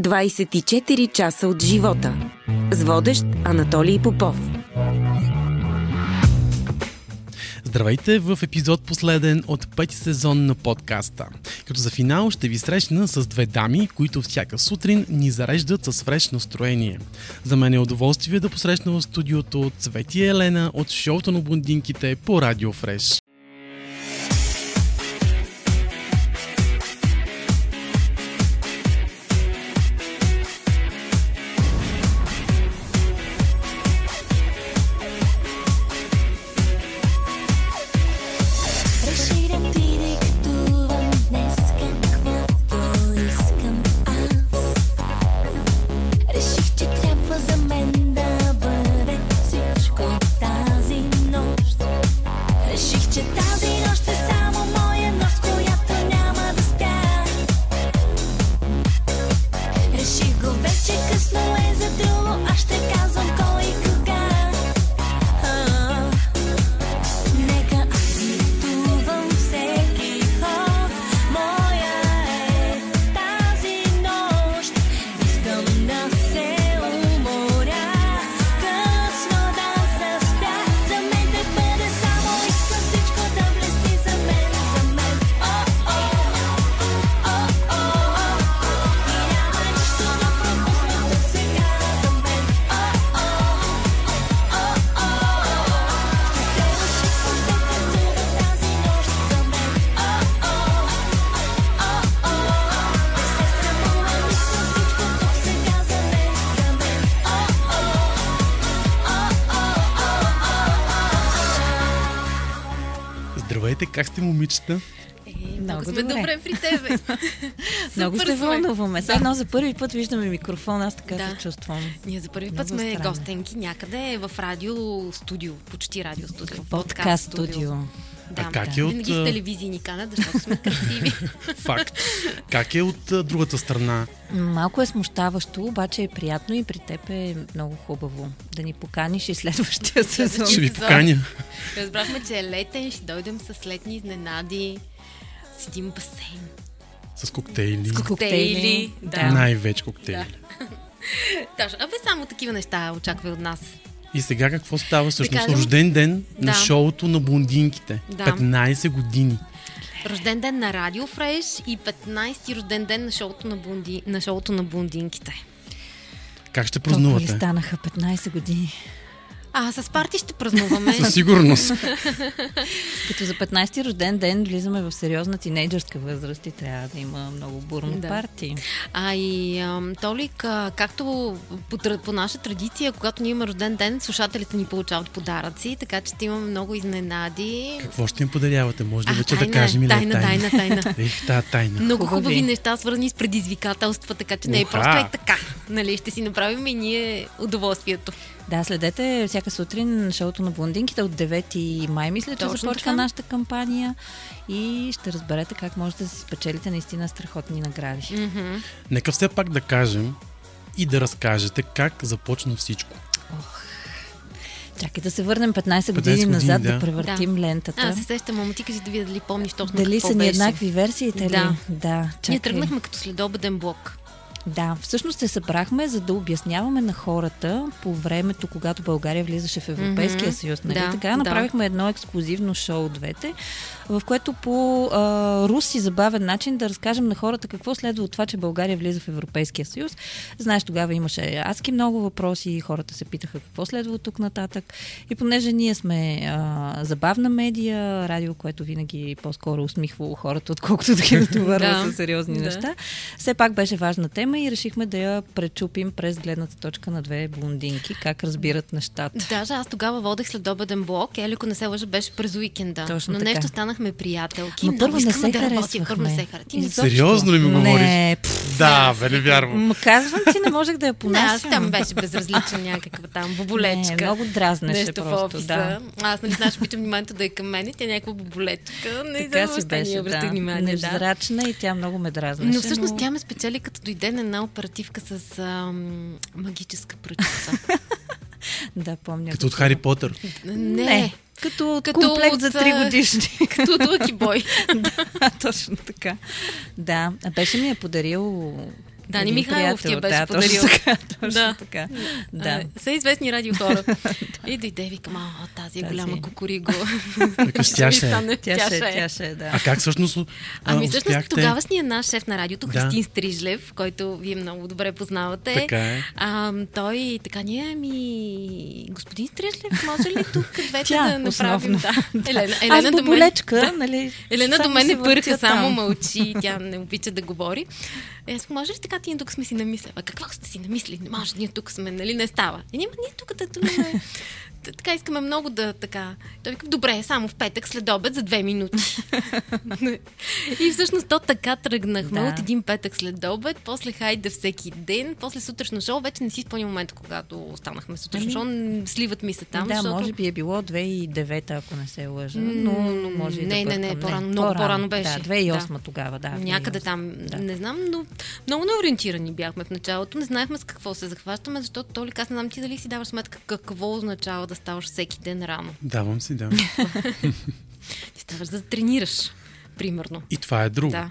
24 часа от живота. С водещ Анатолий Попов. Здравейте в епизод последен от пети сезон на подкаста. Като за финал ще ви срещна с две дами, които всяка сутрин ни зареждат с фреш настроение. За мен е удоволствие да посрещна в студиото Цвети Елена от шоуто на блондинките по Радио Фреш. Момичета? Е, Много сме добре. добре, при тебе. Много се вълнуваме. Сега Да. едно за първи път виждаме микрофон, аз така Да. се чувствам. Ние за първи път сме странно. гостенки някъде в радио студио, почти радио студио. Подкаст студио. Да, А как да. е от, Винаги с телевизии ни канат, защото сме красиви. Факт. Как е от а, другата страна? Малко е смущаващо, обаче е приятно и при теб е много хубаво да ни поканиш и следващия сезон. Ще ви поканя. Разбрахме, че е летен, ще дойдем с летни изненади. Седим в басейн. С коктейли. С коктейли. Да. Най-вече коктейли. Точно. Абе, само такива неща очаква от нас. И сега какво става всъщност? кажем- Рожден ден на Да. шоуто на блондинките. Да. 15 години. Рожден ден на Радио Фреш и 15-ти рожден ден на шоуто на, блонди... на, шоуто на блондинките. Как ще Толкова ли празнувате? станаха 15 години? А, с парти ще празнуваме. Със сигурност. Като за 15-ти рожден ден влизаме в сериозна тинейджърска възраст и трябва да има много бурно Да. парти. А и ам, Толик, а, както по, по наша традиция, когато ние имаме рожден ден, слушателите ни получават подаръци, така че ще имаме много изненади. Какво ще им подарявате? Може ли А, вече да тайна е, кажем или е тайна, тайна, тайна. Ех, та тайна. Много Хубави. хубави неща, свързани с предизвикателства, така че не е просто е така. Нали, ще си направим и ние удоволствието. Да, следете всяка сутрин шоуто на блондинките от 9 май, мисля, че Точно започва така. нашата кампания и ще разберете как може да си спечелите наистина страхотни награди. Мгм. Нека все пак да кажем и да разкажете как започна всичко. Чакай да се върнем 15 15 години години, назад, да, да. превъртим лентата. А, се сещам, ама ти кажи да видя дали помниш точно Дали какво са ни беше. еднакви версиите Да. ли? Да. Чакай. Ние тръгнахме като следобеден блок. Да, всъщност се събрахме, за да обясняваме на хората по времето, когато България влизаше в Европейския Мгм. съюз. Нали? Да, така да. направихме едно ексклюзивно шоу двете, в което по а, руси забавен начин да разкажем на хората какво следва от това, че България влиза в Европейския съюз. Знаеш, тогава имаше адски много въпроси, хората се питаха какво следва от тук нататък. И понеже ние сме а, забавна медия, радио, което винаги по-скоро усмихвало хората, отколкото да ги натоварва Да. с сериозни Да. неща, все пак беше важна тема и решихме да я пречупим през гледната точка на две блондинки, как разбират нещата. Даже аз тогава водех следобеден блок. Елико не се лъжа, беше през уикенда. Точно Но така. нещо станахме приятелки. Много първо не се да харесвахме. Първо не се харесвахме. Ти не. Сериозно ли ми говориш? Не, пф, Да, бе, не вярвам. м, казвам ти, не можех да я Не, аз понасям. там беше безразличен някаква там боболечка. Не, много дразнеше Нещо в просто, офиса. да. Аз нали знаеш, питам вниманието да е към мен, тя е някаква боболечка. Не Така си беше, да. внимание. Да. Невзрачна и тя много ме дразнеше. Но всъщност но... тя ме спечели, като дойде на една оперативка с ам, магическа пръчица. Да, помня. Като от Хари Потър. не, Не, като, Като комплект от, за 3 а, годишни. като от Лъки Бой. да, точно така. Да, беше ми я подарил Дани Един Михайлов ти беше да, подарил. Точно така, точно Да. така. Да. А, Са известни радио хора. и дойде, викам, а, тази е Тази. голяма кукуриго. Викаш, тя ще е. Стане- Тя, ще, е. тя ще, е, да. А как всъщност Ами всъщност успяхте? тогавашният наш шеф на радиото, Да. Христин Стрижлев, който вие много добре познавате, Така е. а, той така ние ми... Господин Стрижлев, може ли тук двете Тя, да направим? основно. Да. Елена, Аз Елена до мен, боболечка, нали? Елена до мен пърка, въртя само мълчи, тя не обича да говори. Е, аз може ли така, ние тук сме си намислили? Какво сте си намислили? Не може, ние тук сме, нали? Не става. И няма, ние тук да тънаме. Така искаме много да така. Той вика, добре, само в петък след обед за две минути. и всъщност то така тръгнахме Да. от един петък след обед, после хайде всеки ден, после сутрешно шоу, вече не си спомням момента, когато останахме сутрешно шоу, н- сливат ми се там, да, защото... може би е било 2009, ако не се лъжа. Но, но може и да Не, не, не, по-рано, много по-рано беше. Да, 2008 Да. тогава, да. Някъде 2008. там, Да. не знам, но много неориентирани бяхме в началото. Не знаехме с какво се захващаме, защото Толик, аз не знам ти дали си даваш сметка какво означава да ставаш всеки ден рано. Давам си, да. Ти ставаш за да тренираш, примерно. И това е друго. Да.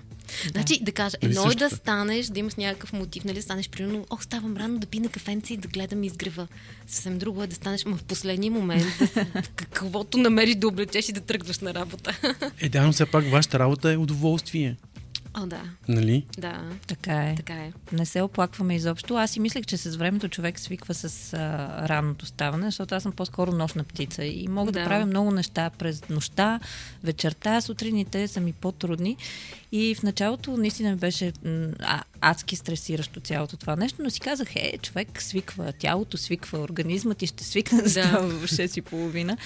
Значи, да кажа, Нали едно е да станеш, да имаш някакъв мотив, нали, да станеш, примерно, ох, ставам рано да пина кафенце и да гледам изгрева. Съвсем друго е да станеш ма в последния момент, да каквото намериш да облечеш и да тръгваш на работа. Е, да, но все пак вашата работа е удоволствие. О, да, Нали? да, Така е. така е. Не се оплакваме изобщо. Аз си мислех, че с времето човек свиква с а, ранното ставане, защото аз съм по-скоро нощна птица и мога да, Да. правя много неща през нощта, вечерта, сутрините са ми по-трудни. И в началото наистина беше а, адски стресиращо цялото това нещо, но си казах, е, човек свиква, тялото свиква, организмът ти ще свикне да, Да. става в 6 и половина.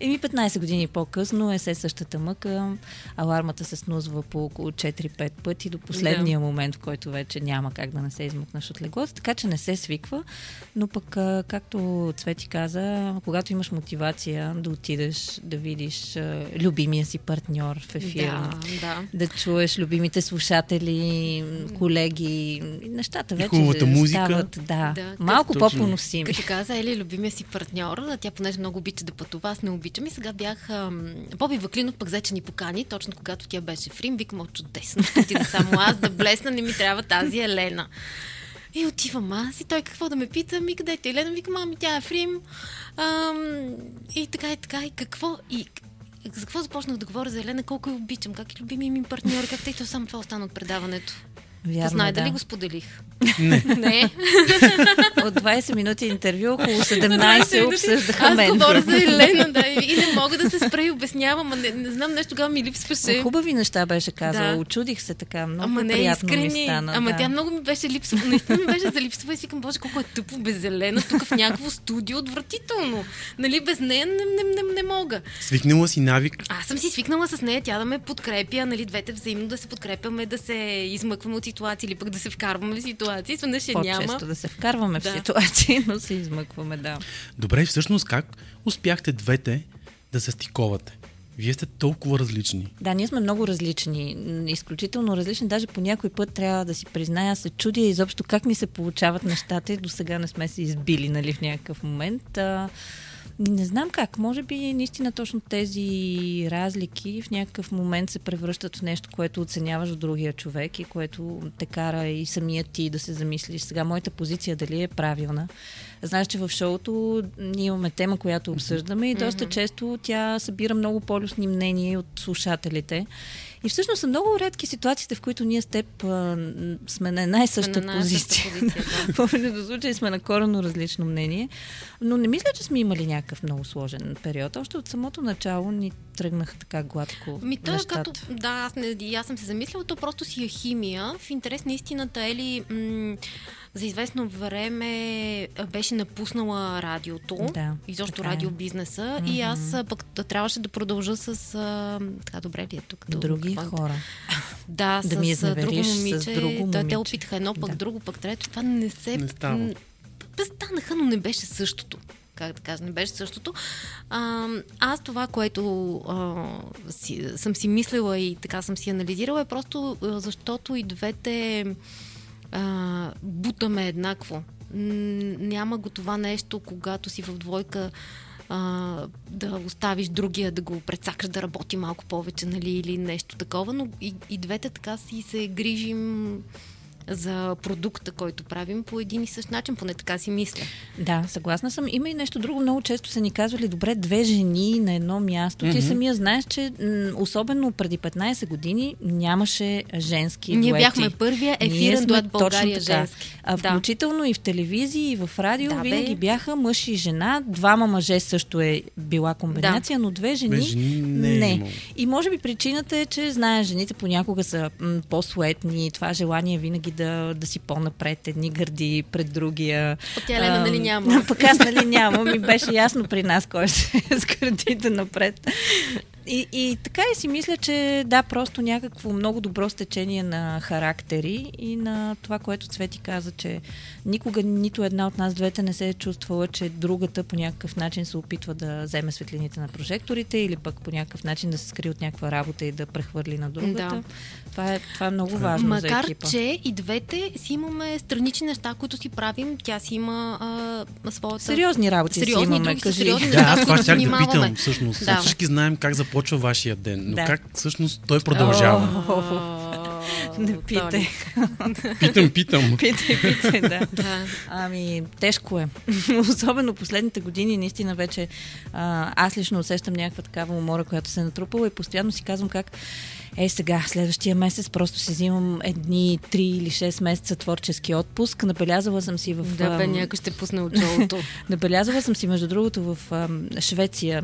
Еми 15 години по-късно е се същата мъка, алармата се снузва по около 4-5 пъти до последния момент, в който вече няма как да не се измъкнеш от леглото, така че не се свиква, но пък, както Цвети каза, когато имаш мотивация да отидеш да видиш любимия си партньор в ефир, Да, да. да чуеш любимите слушатели, колеги, нещата И вече хубавата музика. стават да, Да, малко точно. по-поносими. Като каза Ели, любимия си партньор, тя понеже много обича да пътува, аз не обичам. И сега бях... Ам, Боби Ваклинов пък взе, ни покани, точно когато тя беше в Рим. Викам, чудесно, ще отида само аз да блесна, не ми трябва тази Елена. И отивам аз и той какво да ме пита, ми къде е Елена? Викам, ами тя е в Рим. Ам, и така и така, и какво? И за какво започнах да говоря за Елена, колко я обичам, как е любимия ми партньор, как тъй то само това остана от предаването. Вярно, Познай да. дали го споделих? Не. Не. От 20 минути интервю, около 17 обсъждаха Аз мен. говоря за Елена, да, и не мога да се спра и обяснявам, а не, не знам, нещо тогава ми липсваше. Хубави неща беше казала. Да. Очудих се така. Много Ама не, приятно ми искрени. стана. Ама да. тя много ми беше липсва. Наистина ми беше за липсва и си към Боже, колко е тъпо без Елена, тук в някакво студио, отвратително. Нали, без нея не, не, не, не мога. Свикнала си навик. Аз съм си свикнала с нея, тя да ме подкрепя, нали, двете взаимно да се подкрепяме, да се измъкваме от ситуации или пък да се вкарваме в ситуации. Сведнъж я няма. По-често да се вкарваме в Да. ситуации, но се измъкваме, да. Добре, всъщност как успяхте двете да се стиковате? Вие сте толкова различни. Да, ние сме много различни. Изключително различни. Даже по някой път трябва да си призная, се чудя изобщо как ми се получават нещата и до сега не сме се избили нали, в някакъв момент. А, не знам как. Може би наистина точно тези разлики в някакъв момент се превръщат в нещо, което оценяваш от другия човек и което те кара и самия ти да се замислиш. Сега моята позиция дали е правилна. Знаеш, че в шоуто ние имаме тема, която обсъждаме и доста често тя събира много полюсни мнения от слушателите. И всъщност са много редки ситуациите, в които ние с теб а, сме на една и съща на позиция. позиция, да. В повечето случаи сме на коренно различно мнение. Но не мисля, че сме имали някакъв много сложен период. Още от самото начало ни тръгнаха така гладко Ми то е нещата. като... Да, аз, не, аз съм се замислила, то просто си е химия. В интерес на истината е ли... М- за известно време беше напуснала радиото, Да, изобщо е. радиобизнеса и аз а, пък трябваше да продължа с... А, така, добре ли е тук? Други какво- хора. Да, Да ми с друго с момиче. друго да, те опитаха едно, пък Да. друго, пък трето. Това не се... Не става. станаха, но не беше същото. Как да кажа, не беше същото. А, аз това, което а, си, съм си мислила и така съм си анализирала, е просто защото и двете а, бутаме еднакво. Няма го това нещо, когато си в двойка а, да оставиш другия да го прецакаш да работи малко повече, нали, или нещо такова, но и, и двете така си се грижим за продукта, който правим по един и същ начин, поне така си мисля. Да, съгласна съм. Има и нещо друго. Много често са ни казвали, добре, две жени на едно място. Ти самия знаеш, че особено преди 15 години нямаше женски Ние дуети. бяхме първия ефирен дует точно България така. женски. А, Да. включително и в телевизии, и в радио Да, бе. винаги бяха мъж и жена. Двама мъже също е била комбинация, но две жени, Бе, жени не е имало. И може би причината е, че знаеш, жените понякога са м, по-суетни, това желание винаги да, да си по-напред, едни гърди пред другия. Пък тя Елена, нали, няма? Пък аз нали нямам и беше ясно при нас кой ще е с гърдите напред. И, и така и си мисля, че да, просто някакво много добро стечение на характери и на това, което Цвети каза, че никога нито една от нас двете не се е чувствала, че другата по някакъв начин се опитва да вземе светлините на прожекторите или пък по някакъв начин да се скри от някаква работа и да прехвърли на другата. Да. Това, е, това е много важно Макар, за екипа. че и двете си имаме странични неща, които си правим. Тя си има а, своята... Сериозни работи си сериозни, имаме, други кажи. сериозни Да, неща, аз това щях да питам всъщност. Да. Всички знаем как започва вашия ден, но Да. как всъщност той продължава? Не питай. Питам, питам. Питай, питай, да. Да. Ами, тежко е. Особено последните години, наистина вече а, аз лично усещам някаква такава умора, която се е натрупала и постоянно си казвам как е сега, следващия месец просто си взимам едни 3 или 6 месеца творчески отпуск. Набелязала съм си в... Да, бе, някой ще пусне от шоуто. Набелязала съм си, между другото, в ам, Швеция,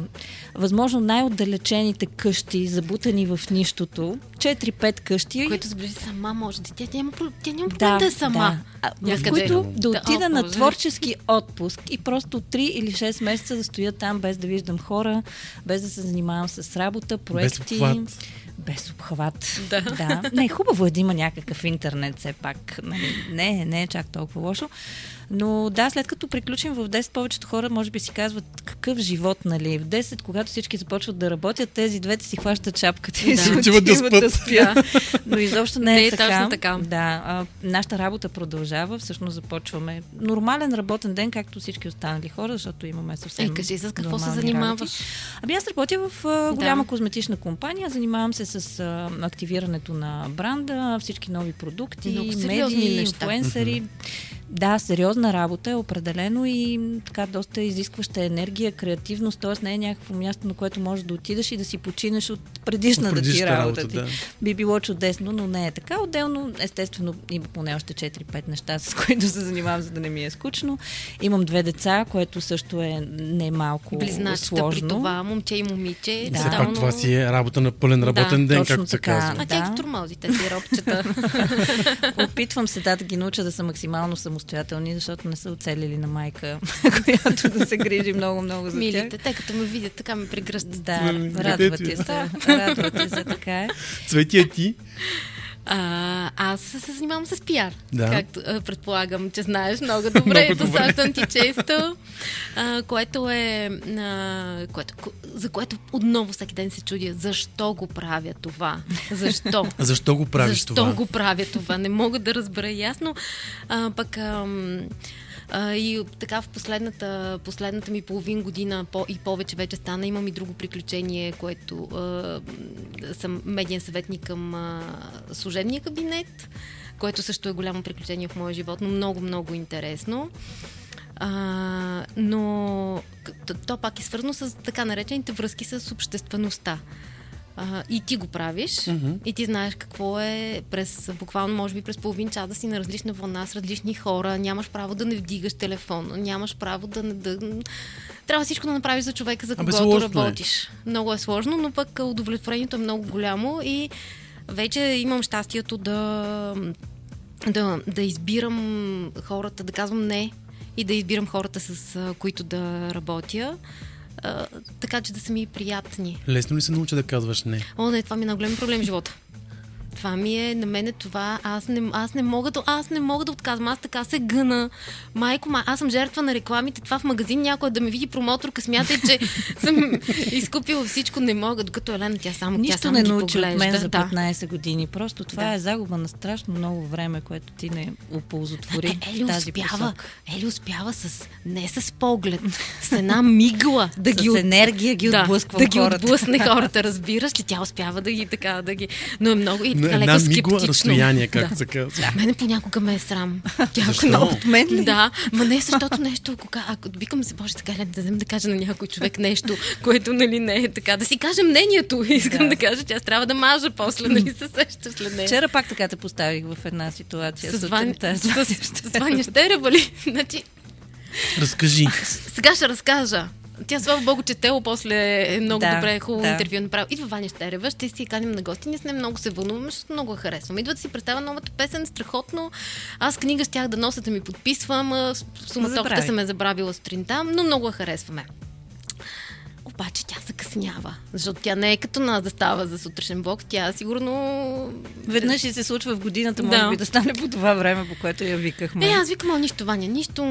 възможно най-отдалечените къщи, забутани в нищото. 4-5 къщи. Което забележи сама може да. Тя няма, про- тя няма проблем да, е сама. Да. А, в които да Да, отида о, на творчески отпуск и просто 3 или 6 месеца да стоя там, без да виждам хора, без да се занимавам с работа, проекти. обхват. Без обхват. Да. да. Не, хубаво е да има някакъв интернет все пак. Нали, Не, не е чак толкова лошо. Но да, след като приключим в 10, повечето хора може би си казват какъв живот, нали? В 10, когато всички започват да работят, тези двете си хващат шапката и Да. си Отиват да отиват да спят. спят. Но изобщо не е, Не е така. точно така. Да, а, нашата работа продължава. Всъщност започваме нормален работен ден, както всички останали хора, защото имаме съвсем. Е, кажи с какво се занимаваш? работи. Ами аз работя в а, голяма Да. козметична компания. Занимавам се с а, активирането на бранда, всички нови продукти, Много медии, неща. инфлуенсъри. Да, сериозна работа е определено и така доста изискваща енергия, креативност, т.е. не е някакво място, на което можеш да отидеш и да си починеш от предишната, От предишната ти работа. работа, ти. да. Би било чудесно, но не е така. Отделно, естествено, има поне още 4-5 неща, с които се занимавам, за да не ми е скучно. Имам две деца, което също е не малко Близначета сложно. при това, момче и момиче. Да. Все пак това си е работа на пълен работен ден, точно както се така. казва. А тя Да. ги турмози, тези робчета. Опитвам се да, да ги науча да са максимално самостоятелни, защото не са оцелили на майка, която да се грижи много-много за тях. Милите, те като ме видят, така ме прегръщат. Да, радвате детето се. Радвате се, така е. Цветия ти. А, аз се занимавам с пиар. Да. Както а, предполагам, че знаеш много добре. Много Ето добре. сащам ти често. А, което е... А, което, ко- за което отново всеки ден се чудя. Защо го правя това? Защо? Защо го правиш Защо това? го правя това? Не мога да разбера ясно. А, пък ам, а, и така в последната, последната ми половин година по, и повече вече стана. Имам и друго приключение, което а, съм медиен съветник към а, служебния кабинет, което също е голямо приключение в моя живот, но много, много интересно. А, но то, то пак е свързано с така наречените връзки с обществеността. А, и ти го правиш, Мгм. и ти знаеш какво е през, буквално може би през половин час да си на различна вълна с различни хора, нямаш право да не вдигаш телефон, нямаш право да не... Да... Трябва всичко да направиш за човека, за когото е. работиш. Много е сложно, но пък удовлетворението е много голямо и вече имам щастието да, да, да избирам хората, да казвам не и да избирам хората, с които да работя, а, така че да са ми приятни. Лесно ли се науча да казваш не? О, не, това ми е най-голям проблем в живота. Това ми е, на мен е това, аз не, аз не мога да, аз не мога да отказвам, аз така се гъна. Майко, ма, аз съм жертва на рекламите, това в магазин някой да ме види промоторка, смята, че съм изкупила всичко, не мога, докато Елена, тя само, тя Нищо само не ги научи от мен за да. 15 години. Просто това Да. е загуба на страшно много време, което ти не оползотвори Е, Ели тази успява, посока. Ели успява с, не с поглед, с една мигла да С ги от- енергия ги да, отблъсквам да ги хората. отблъсне хората, разбираш ли? Тя успява да ги така, да ги... Но е много... И На, една леко мигла разстояние, както Да. се казва. Да. Мене понякога ме е срам. Тя много От мен ли? Да, ма не защото нещо, кога, ако викам се, боже, така ли, да дадем да кажа на някой човек нещо, което нали не е така, да си каже мнението. Искам Да. да, кажа, че аз трябва да мажа после, нали се сещаш след нея. Вчера пак така те поставих в една ситуация. С с Ваня Щерева ли? Значи, Разкажи. сега ще разкажа. Тя, слава богу, че Тело после е много Да, добре, хубаво да. интервю направил. Идва Ваня Щерева, ще си каним на гости. Ние с нея много се вълнуваме, защото много я харесвам. Идва да си представя новата песен, страхотно. Аз книга щях да нося да ми подписвам. а, с- Суматохата забрави. съм е забравила сутринта, но много я харесваме. Обаче тя закъснява, защото тя не е като нас да става за сутрешен блок. Тя сигурно... Веднъж и се случва в годината, може Да. би да стане по това време, по което я викахме. Е, аз викам, нищо, Ваня, нищо.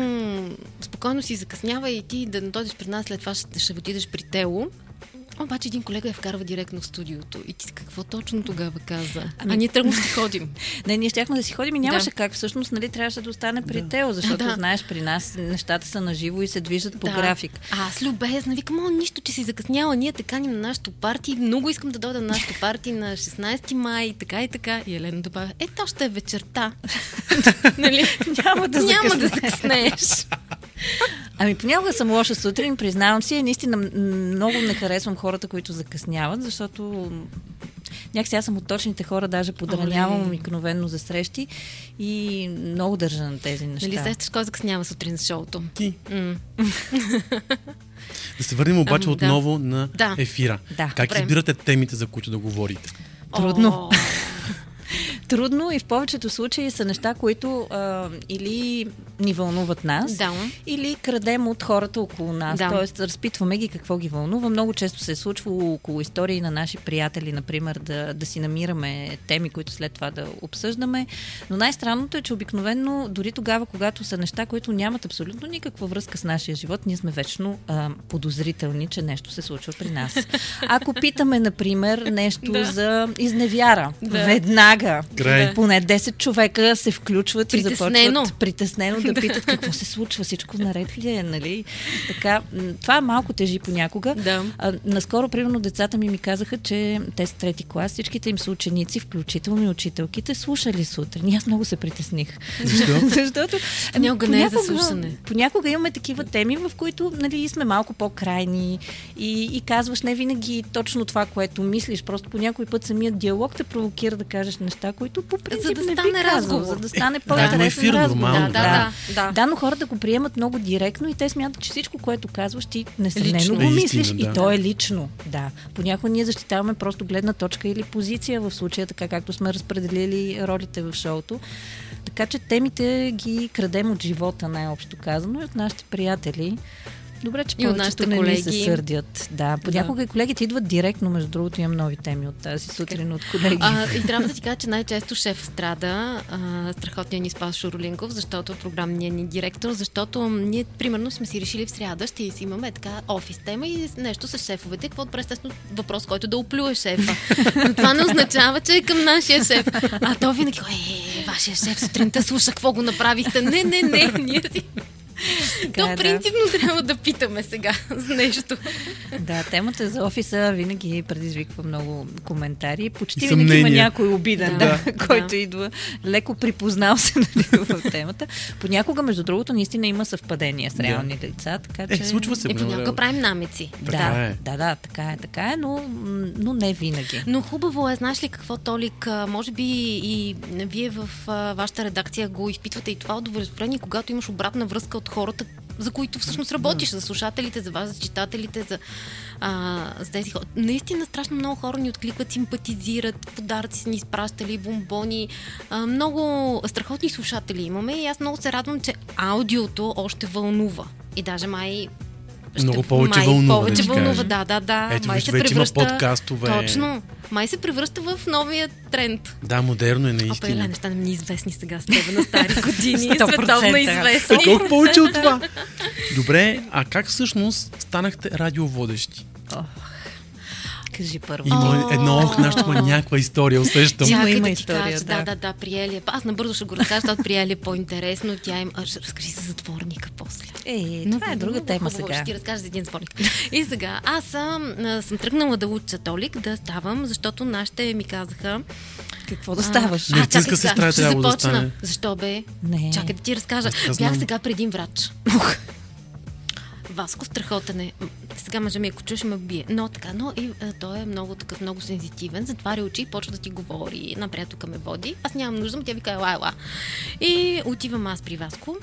Спокойно си закъснява и ти да дойдеш при нас, след това ще, ще отидеш при Тело. Обаче един колега я вкарва директно в студиото. И ти какво точно тогава каза? Ами- А ние да си ходим. Не, ние щяхме да си ходим и нямаше Да. как. Всъщност, нали, трябваше да остане при Тео, защото Да. знаеш, при нас нещата са наживо и се движат по Да. график. А аз любезна, викам, о, нищо, че си закъсняла. Ние те каним на нашото парти. Много искам да дойда на нашото парти на 16 май, така и така. И Елена добавя, е, то ще е вечерта. нали? Няма да Няма да закъснееш. Ами понякога съм лоша сутрин, признавам си. Наистина много не харесвам хората, които закъсняват, защото някакси аз съм от точните хора, даже подранявам Оле. обикновено за срещи и много държа на тези неща. Нали сещаш кой закъснява сутрин за шоуто? Ти. Да се върнем обаче Ами, да. отново на Да. ефира. Да. Как Добре. избирате темите, за които да говорите? Трудно. Трудно и в повечето случаи са неща, които а, или ни вълнуват нас, Да. или крадем от хората около нас. Да. Тоест, разпитваме ги какво ги вълнува. Много често се е случвало около истории на наши приятели, например, да, да си намираме теми, които след това да обсъждаме. Но най-странното е, че обикновено, дори тогава, когато са неща, които нямат абсолютно никаква връзка с нашия живот, ние сме вечно а, подозрителни, че нещо се случва при нас. Ако питаме, например, нещо Да. за изневяра, Да. веднага Край. поне 10 човека се включват и Притеснено. започват притеснено да питат какво се случва, всичко наред ли е, нали? Така, това малко тежи понякога. Да. А, наскоро, примерно, децата ми ми казаха, че те са трети клас, всичките им са ученици, включително и учителките, слушали сутрин. И аз много се притесних. Защо? Защото Понякога не е за слушане. Понякога имаме такива теми, в които нали, сме малко по-крайни и, и казваш не винаги точно това, което мислиш. Просто по някой път самият диалог те провокира да кажеш неща, които по принцип да не стане би разговор. за да стане да, по-интересен ефир, разговор. нормално, Да, да, да. да. Да, но хората го приемат много директно и те смятат, че всичко, което казваш, ти несъмнено Лично. го Е, истина, мислиш да. и то е лично. Да. Понякога ние защитаваме просто гледна точка или позиция в случая, така както сме разпределили ролите в шоуто. Така че темите ги крадем от живота, най-общо казано, и от нашите приятели. Добре, че И от нашите не ни се колеги. сърдят. Да, понякога и колегите идват директно, между другото имам нови теми от тази сутрин от колеги. А, и трябва да ти кажа, че най-често шеф страда а, страхотния ни Спас Шуролинков, защото е програмният ни директор, защото ние, примерно, сме си решили в сряда, ще си имаме така офис тема и нещо с шефовете. Какво естествено, въпрос, който да оплюе шефа. Но това не означава, че е към нашия шеф. А то винаги, е, вашия шеф сутринта слуша какво го направихте. Не, не, не, ние си... Така То е, да. принципно трябва да питаме сега за нещо. Да, темата за офиса винаги предизвиква много коментари. Почти И винаги има някой обиден, Да. да, който Да. идва леко припознал се нали, в темата. Понякога, между другото, наистина има съвпадения с реални лица, така че... Е, случва се. Бе, понякога правим намеци. Така да, е. да, да, така е, така е, но, но не винаги. Но хубаво е, знаеш ли какво, Толик, може би и вие в вашата редакция го изпитвате и това удовлетворение, когато имаш обратна връзка от хората, за които всъщност работиш, за слушателите, за вас, за читателите, за, а, за тези хора. Наистина страшно много хора ни откликват, симпатизират, подаръци ни изпращали, бомбони. А, много страхотни слушатели имаме и аз много се радвам, че аудиото още вълнува. И даже май Много повече май вълнува, Повече да вълнува, да, да, да. Ето, май виж, се вече има превръща... подкастове. Точно. Май се превръща в новия тренд. Да, модерно е Опа, наистина. Еле, неща не ми известни сега с тебе на стари години. 100%. Световно Е, известни. колко повече от това? Добре, а как всъщност станахте радиоводещи? Кажи първо. Има едно ох, нашето има някаква история, усещам. Има, има история, кажа, да, да. да, да, приели. е. Аз набързо ще го разкажа, защото приели е по-интересно. Тя им... Разкажи за затворника после. Е, Но това е друга тема хубаво, сега. Ще ти разкажа за един затворник. И сега, аз съм, съм тръгнала да уча толик, да ставам, защото нашите ми казаха... Какво да ставаш? А, Медицинска чакай сега, сестра ще трябва да стане. Защо бе? Не. Чакай да ти разкажа. Бях сега при един врач. Васко страхотен е. Сега мъжа ми, ако чуеш, ме бие. Но така, но и, а, той е много такъв, много сензитивен. Затваря очи и почва да ти говори. На приятелка ме води. Аз нямам нужда, но тя вика, ела, ела. И отивам аз при Васко.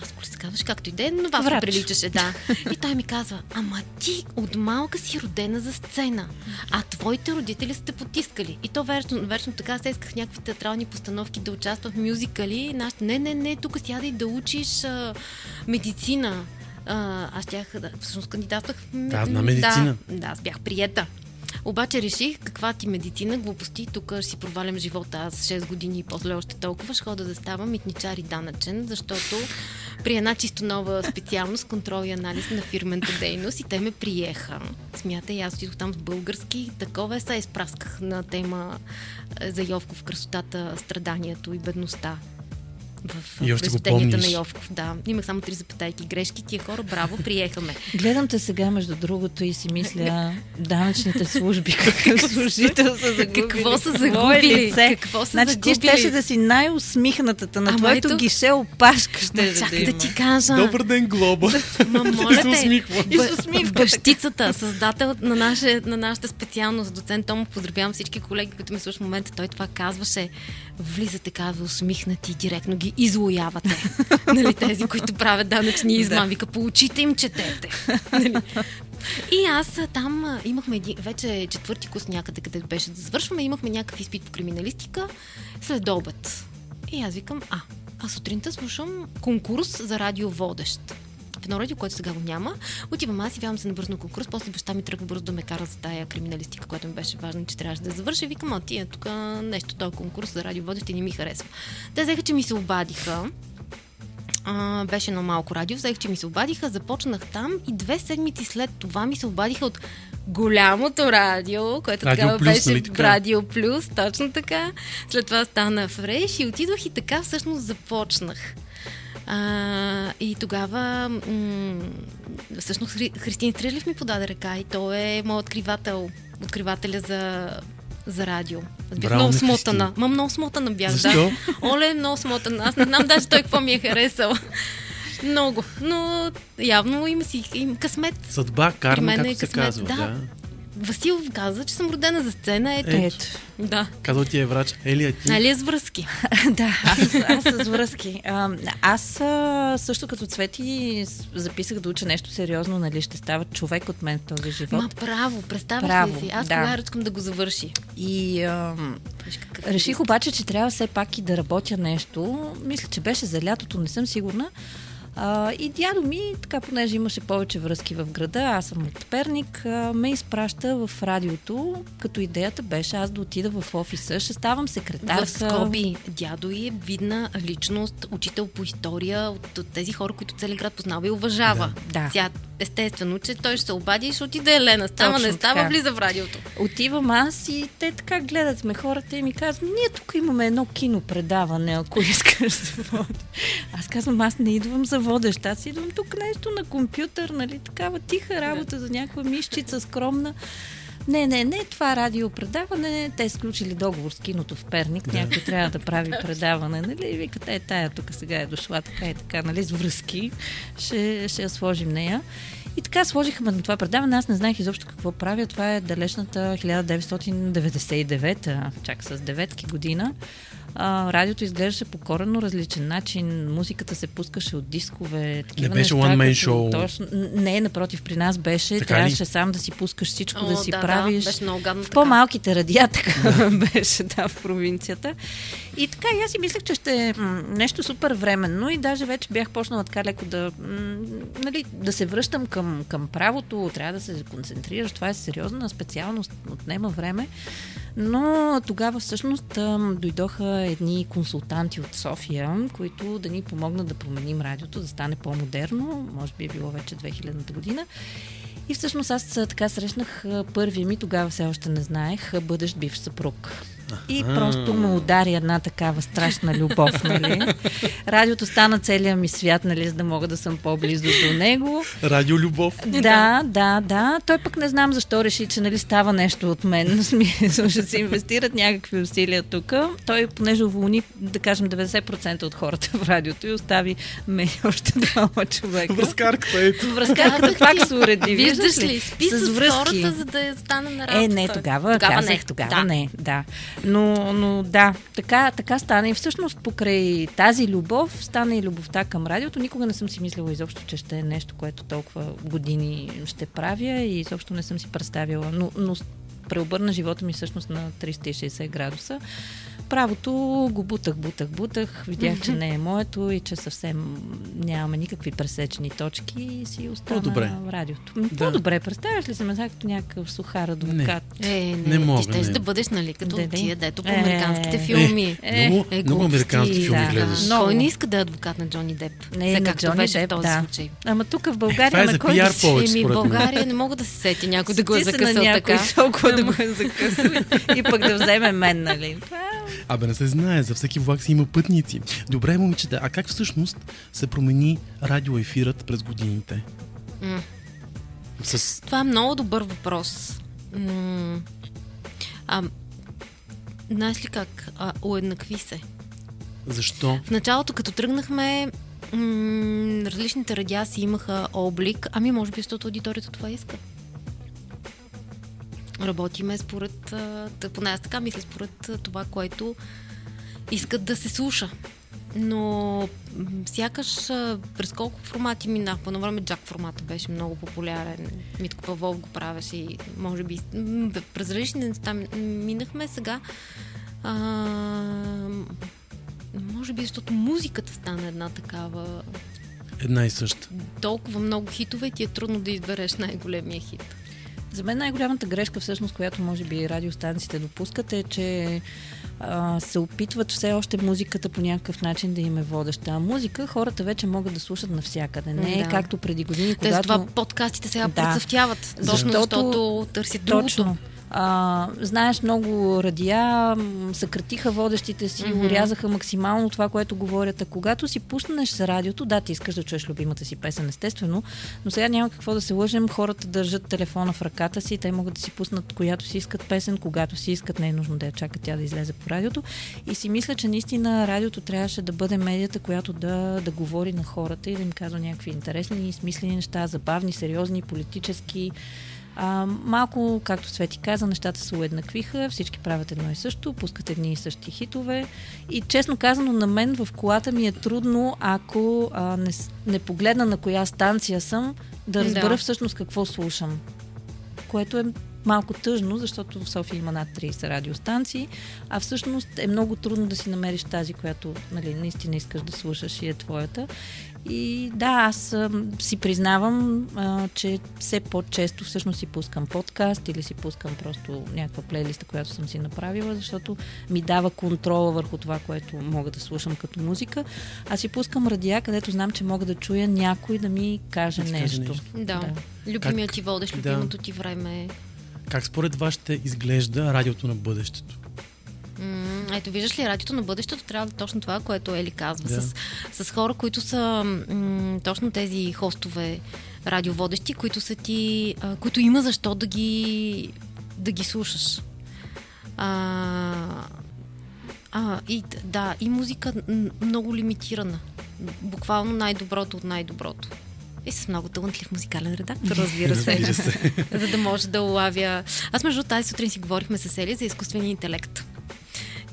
Васко ли се казваш, както и е, но Васко Врач. приличаше, да. И той ми казва, ама ти от малка си родена за сцена, а твоите родители са те потискали. И то вечно, вечно така се исках някакви театрални постановки да участвам в мюзикали. Нашите, не, не, не, тук сядай да учиш а, медицина. А, аз тях, да, всъщност кандидатствах. Да, знам медицина. Да, да, аз бях приета. Обаче реших каква ти медицина, глупости, тук си провалям живота аз 6 години и после още толкова, ще хода да ставам митничар и данъчен, защото при една чисто нова специалност, контрол и анализ на фирмената дейност и те ме приеха. Смятай, аз отидох там с български, такова е, се изпрасках на тема е, за Йовков, красотата, страданието и бедността. В И още го помниш. на Йовков, да. Имах само три запетайки грешки. Тия хора, браво, приеха ме. Гледам те сега, между другото, и си мисля, данъчните служби, какъв служител са загубили. Какво са загубили? лице. Какво са Значи ти загубили? щеше да си най-усмихнатата на Ама твоето ето- гише опашка ще Ма, да чакай има. да ти кажа. Добър ден, Глоба. Ма, И моля те. Бащицата, създател на, наше, на нашата специалност, доцент Томов, поздравявам всички колеги, които ме слушат в момента. Той това казваше. Влизате, казва, усмихнати, директно ги излоявате. нали, тези, които правят данъчни измами. Вика, получите им, четете. нали. И аз там имахме един, вече четвърти курс някъде, къде беше да завършваме, имахме някакъв изпит по криминалистика след обед. И аз викам, а, а сутринта слушам конкурс за радиоводещ. В едно радио, което сега го няма. Отивам аз и вявам се на бързо на конкурс. После баща ми тръгва бързо да ме кара за тая криминалистика, която ми беше важно, че трябваше да завърша. Викам, а тия тук нещо, този конкурс за радиоводещ и не ми харесва. Те взеха, че ми се обадиха. А, беше едно малко радио, взех, че ми се обадиха, започнах там и две седмици след това ми се обадиха от голямото радио, което Радио тогава Плюс, беше нали така? Радио Плюс, точно така. След това стана Фреш и отидох и така всъщност започнах. А, и тогава м- всъщност Хри, Христин Стрелев ми подаде ръка и той е моят откривател, откривателя за, за радио. Аз бях Браво много на смотана. Ма много смотана бях, Защо? да. Оле, много смотана. Аз не знам даже той какво ми е харесал. Много. Но явно има си им късмет. Съдба, карма, е както се късмет. казва. Да. Да. Васил каза, че съм родена за сцена. Ето. Е. Ето. Да. Казал ти е врач. Елия ти. Нали е с връзки? да, аз, аз с връзки. А, аз а, също като Цвети записах да уча нещо сериозно, нали ще става човек от мен в този живот. Ма право, представяш Право, ли си? Аз да. кога ръчкам да го завърши. И а, какъв реших обаче, че трябва все пак и да работя нещо. Мисля, че беше за лятото, не съм сигурна. А, и дядо ми, така понеже имаше повече връзки в града, аз съм от Перник, а, ме изпраща в радиото, като идеята беше аз да отида в офиса, ще ставам В секретарка. скоби, дядо й е видна личност, учител по история от, от тези хора, които целият град познава и уважава. Да. Да. Тя, естествено, че той ще се обади и ще отиде Елена. Става, Точно не става, така. влиза в радиото. Отивам аз и те така гледат ме хората и ми казват, ние тук имаме едно кинопредаване, ако искаш да водиш. Аз казвам, аз не идвам за водещ, аз идвам тук нещо на компютър, нали, такава тиха работа за някаква мишчица скромна. Не, не, не, това радиопредаване, те сключили договор с киното в Перник, някой трябва да прави предаване, нали, и викат, е, тая тук сега е дошла, така и така, нали, с връзки, ще, ще я сложим нея. И така сложихме на това предаване. Аз не знаех изобщо какво правя. Това е далечната 1999, чак с деветки година. А, радиото изглеждаше по коренно различен начин. Музиката се пускаше от дискове. Такива Не беше неща, one man като show. Точно, не, напротив, при нас беше. Така ли? трябваше сам да си пускаш всичко, да О, си да, правиш. Да, беше много гадно В по-малките радиа така беше, да, в провинцията. И така, и аз си мислех, че ще е нещо супер временно и даже вече бях почнала така леко да, м, нали, да се връщам към, към правото, трябва да се концентрираш, това е сериозна специалност, отнема време. Но тогава всъщност дойдоха едни консултанти от София, които да ни помогнат да променим радиото, да стане по-модерно, може би е било вече 2000-та година. И всъщност аз така срещнах първия ми, тогава все още не знаех, бъдещ бивш съпруг. И просто ме удари една такава страшна любов, нали? Радиото стана целият ми свят, нали, за да мога да съм по-близо до него. Радио Любов. Да, да, да. Той пък не знам защо реши, че нали става нещо от мен. Смисъл, ще се инвестират някакви усилия тук. Той, понеже уволни, да кажем, 90% от хората в радиото и остави мен още двама човека. Връзкарката е. Връзката пак се уреди. Виждаш ли? Спи с, хората, за да стане на работа. Е, не, тогава, тогава казах, не. тогава да. не, да. Но, но да, така, така стана и всъщност покрай тази любов стана и любовта към радиото. Никога не съм си мислила изобщо, че ще е нещо, което толкова години ще правя и изобщо не съм си представила. Но, но преобърна живота ми всъщност на 360 градуса. Правото го бутах, бутах, бутах. Видях, че не е моето и че съвсем нямаме никакви пресечени точки и си остана По-добре. в радиото. Да. По-добре. Представяш ли се ме сега като някакъв сухар адвокат? Е, не, Не мога, Ти ще не. да бъдеш, нали, като да. тия, дето по Е, американските е, филми. Е, много, е, много американски филми да. гледаш. Много. Кой не иска да е адвокат на Джони Деп? Не, Все на както Джони беше в Деп, този да. случай. Ама тук в Това е България за на кой да си- Еми, в. България не мога да се сети някой да го е закъсал някой така. толкова да го е закъсал и- пък да вземе мен, нали? Абе, не се знае, за всеки влак си има пътници. Добре, момичета, а как всъщност се промени радиоефирът през годините? М. С... Това е много добър въпрос. М, А, знаеш ли как? А, уеднакви се. Защо? В началото, като тръгнахме, м- различните радиа си имаха облик. Ами, може би, защото аудиторията това иска. Работиме според, поне аз така мисля, според това, което искат да се слуша. Но сякаш през колко формати минах. По едно време джак формата беше много популярен. Митко Павлов го правеше и може би през различни неща минахме. Сега а, може би, защото музиката стана една такава. Една и съща. Толкова много хитове и ти е трудно да избереш най-големия хит. За мен най-голямата грешка, всъщност, която може би радиостанциите допускат е, че а, се опитват все още музиката по някакъв начин да им е водеща. А музика хората вече могат да слушат навсякъде. Не е Да. както преди години, Те когато... това подкастите сега Да. процъфтяват. Точно Защото- защото търсят другото. Точно. А, знаеш, много радиа м, съкратиха водещите си, Мгм. урязаха максимално това, което говорят. А когато си пуснеш с радиото, да, ти искаш да чуеш любимата си песен, естествено, но сега няма какво да се лъжем. Хората държат телефона в ръката си, те могат да си пуснат която си искат песен, когато си искат, не е нужно да я чакат тя да излезе по радиото. И си мисля, че наистина радиото трябваше да бъде медията, която да, да говори на хората и да им казва някакви интересни и смислени неща, забавни, сериозни, политически. А, малко, както Свети каза, нещата се уеднаквиха, всички правят едно и също, пускат едни и същи хитове. И честно казано, на мен в колата ми е трудно, ако а, не, не погледна на коя станция съм, да разбера Да. всъщност какво слушам. Което е малко тъжно, защото в София има над 30 радиостанции, а всъщност е много трудно да си намериш тази, която нали, наистина искаш да слушаш и е твоята. И да, аз а, си признавам, а, че все по-често всъщност си пускам подкаст или си пускам просто някаква плейлиста, която съм си направила, защото ми дава контрола върху това, което мога да слушам като музика. Аз си пускам радиа, където знам, че мога да чуя някой да ми каже Да ти нещо. нещо. Да. Любимият ти водещ, Да. любимото ти време. Как според вас ще изглежда радиото на бъдещето? М, Ето, виждаш ли, радиото на бъдещето трябва да е точно това, което Ели казва. Да. С, с хора, които са м- точно тези хостове радиоводещи, които са ти, а, които има защо да ги, да ги слушаш. А, а, и да, и музика много лимитирана. Буквално най-доброто от най-доброто. И с много талантлив музикален редактор, разбира се. Разбира се. за да може да улавя. Аз между тази сутрин си говорихме с Ели за изкуствения интелект.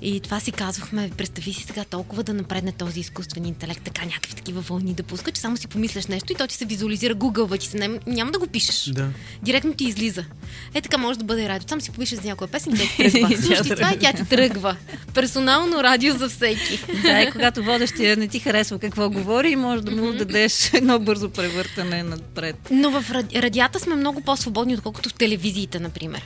И това си казвахме, представи си сега толкова да напредне този изкуствен интелект, така някакви такива вълни да пуска, че само си помисляш нещо и то ти се визуализира Google, ти се ням, няма да го пишеш. Да. Директно ти излиза. Е така може да бъде радио. Само си попишеш за някоя песен, тръгва. Слушай това и тя ти тръгва. Персонално радио за всеки. Да, и когато водещия не ти харесва какво говори, може да му дадеш едно бързо превъртане напред. Но в ради- радията сме много по-свободни, отколкото в телевизиите, например.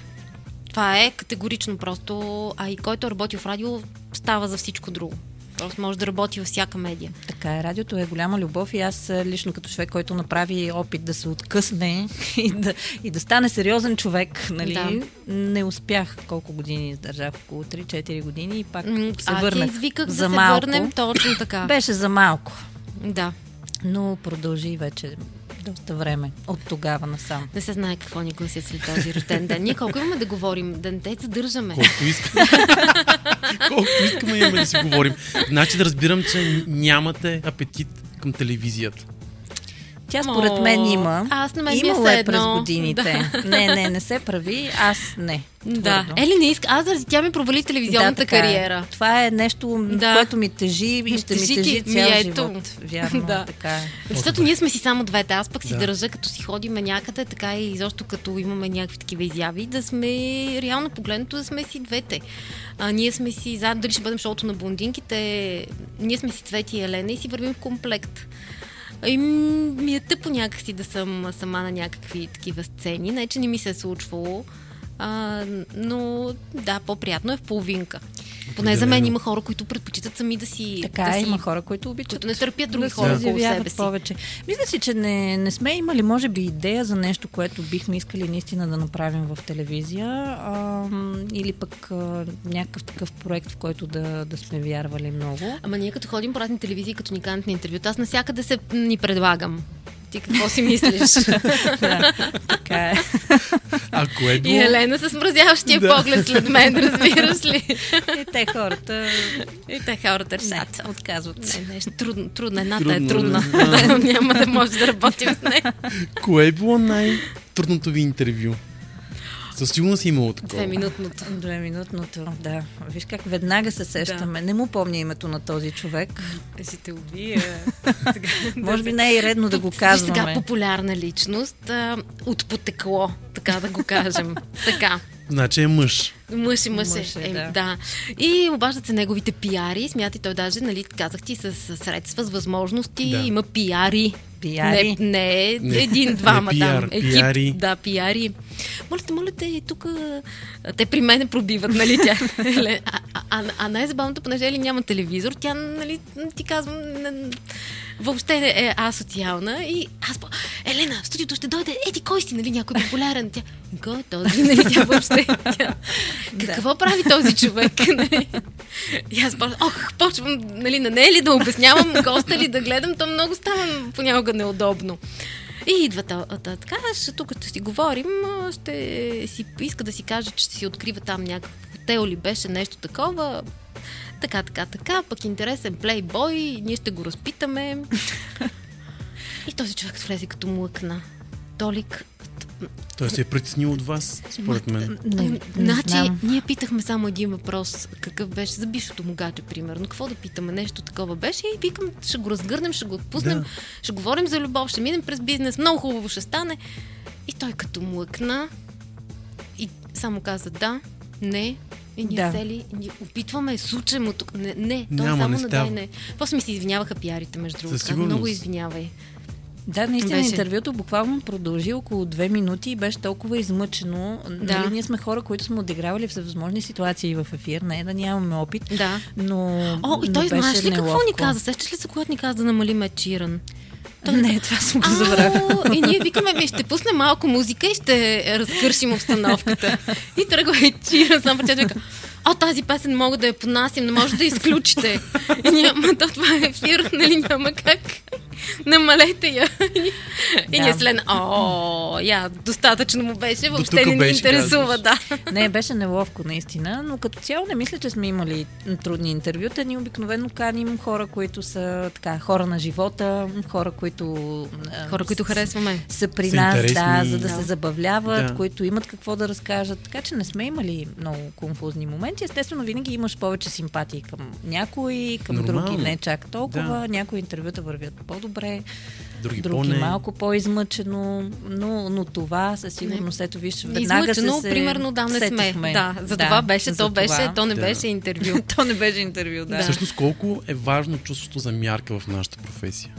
Това е категорично просто, а и който е работил в радио, става за всичко друго. Просто може да работи във всяка медия. Така е, радиото е голяма любов и аз а, лично като човек, който направи опит да се откъсне и да, и да стане сериозен човек, нали, Да. не успях колко години издържах, около 3-4 години и пак се Аз върнах ти извиках за да се малко. върнем точно така. Беше за малко, Да. но продължи вече доста време от тогава насам. Не се знае какво ни гласят след този рожден ден. Ние колко имаме да говорим? Да не те задържаме. Колкото искаме. Колкото искаме имаме да си говорим. Значи да разбирам, че нямате апетит към телевизията. Тя според мен има. аз на мен е Имало е през едно. годините. Не, не, не се прави. Аз не. Да. Твърдо. Ели не иска. Аз заради тя ми провали телевизионната така е. кариера. Това е нещо, Да. което ми тежи и ще ми Тежи ти. Ми цял ето. живот. Вярно, Да. така е. Защото ние сме си само двете. Аз пък си Да. държа, като си ходиме някъде, така и изобщо като имаме някакви такива изяви, да сме реално погледнато да сме си двете. А, ние сме си заедно, дали ще бъдем шоуто на блондинките, ние сме си Цвети и Елена и си вървим в комплект. И м, ми е тъпо някакси да съм сама на някакви такива сцени. Не, че не ми се е случвало. А, но да, по-приятно е в половинка. Поне за мен има хора, които предпочитат сами да си. Така да си има хора, които обичат които не търпят други да хора се около изявяват себе си. повече. Мисля си, че не, не сме имали, може би, идея за нещо, което бихме искали наистина да направим в телевизия а, или пък а, някакъв такъв проект, в който да, да сме вярвали много. Ама ние като ходим по разни телевизии, като ни канят на интервюта, аз навсякъде се ни предлагам. Ти какво си мислиш? да, така е. А кое е И? Елена с мразяващия Да. поглед след мен, разбираш ли? И те хората И те хората не, решат. отказват се. Не, нещо трудно, трудно. Едната Трудно, е трудна. да. Няма да може да работим с нея. Кое е било най-трудното ви интервю? Със сигурност е имало такова. Две минутното. Две минутното, да. Виж как веднага се сещаме. Не му помня името на този човек. Ще те убия. Може би не е и редно да го Виж сега казваме. популярна личност а, от потекло, така да го кажем. така. Значи е мъж. Мъж и мъж, Мъж е, е, да. да. И обаждат се неговите пиари. Смятай, той даже, нали, казах ти, с средства, с възможности. Да. Има пиари. Пиари. Не, не, Не, един-двама там. пиари. Да, пиари. Моля те, моля те, тук те при мене пробиват, нали, тя. А, а, а, а най-забавното, понеже Ели няма телевизор, тя, нали, ти казвам, въобще не е асоциална и аз по... Елена, в студиото ще дойде, еди кой си, нали, някой популярен. Тя, кой е този, нали, тя въобще. Тя, какво прави този човек, нали? И аз почвам, ох, почвам, нали, на нея ли да обяснявам, госта ли да гледам, то много става понякога неудобно. И идва та, та, така, ще, тук ще си говорим, ще си иска да си каже, че си открива там някакъв хотел ли беше, нещо такова. Така, така, така, пък интересен плейбой, ние ще го разпитаме. И този човек влезе като млъкна. Толик, Той се е притеснил от вас, според мен. Не, не значи, знам. ние питахме само един въпрос, какъв беше за бившото му гадже, примерно. Какво да питаме? Нещо такова беше и викам, ще го разгърнем, ще го отпуснем, Да. ще говорим за любов, ще минем през бизнес, много хубаво ще стане. И той като млъкна и само каза да, не, и ние Да. сели, и ние опитваме, сучем от тук. Не, не, той Няма, само не става. дай, не. После ми се извиняваха пиарите, между другото. Много извинявай. Да, наистина Беше. интервюто буквално продължи около две минути и беше толкова измъчено. Да. Нали, ние сме хора, които сме отигравали в всевъзможни ситуации в ефир, не е да нямаме опит, Да. но О, и той знаеш ли какво неловко. ни каза? Сещаш ли се, когато ни каза да намалим Чиран? Не, това съм го забравила. И ние викаме, ми ще пуснем малко музика и ще разкършим обстановката. И тръгва и чира, сам прочет вика, о, тази песен мога да я понасим, не може да изключите. И ние, ма то това е ефир, нали няма как. Намалете я. И, и Да. ние след, о, я, достатъчно му беше, въобще не ни беше, интересува, да. Не, беше неловко наистина, но като цяло не мисля, че сме имали трудни интервюта. Ние обикновено каним хора, които са така, хора на живота, хора, които... Хора, които харесваме. са при Са нас, да, за да, Да. се забавляват, Да. които имат какво да разкажат. Така че не сме имали много конфузни моменти. Естествено, винаги имаш повече симпатии към някои, към Нормално. други не чак толкова. Да. Някои интервюта вървят по-добре, Други, други по-не. малко по-измъчено, но, но това със сигурност, ето виж, веднага се, Измъчено, се примерно, да, не сме. Да, за това беше, то беше, това. то не Да. беше интервю. то не беше интервю, да. Да. Всъщност колко е важно чувството за мярка в нашата професия?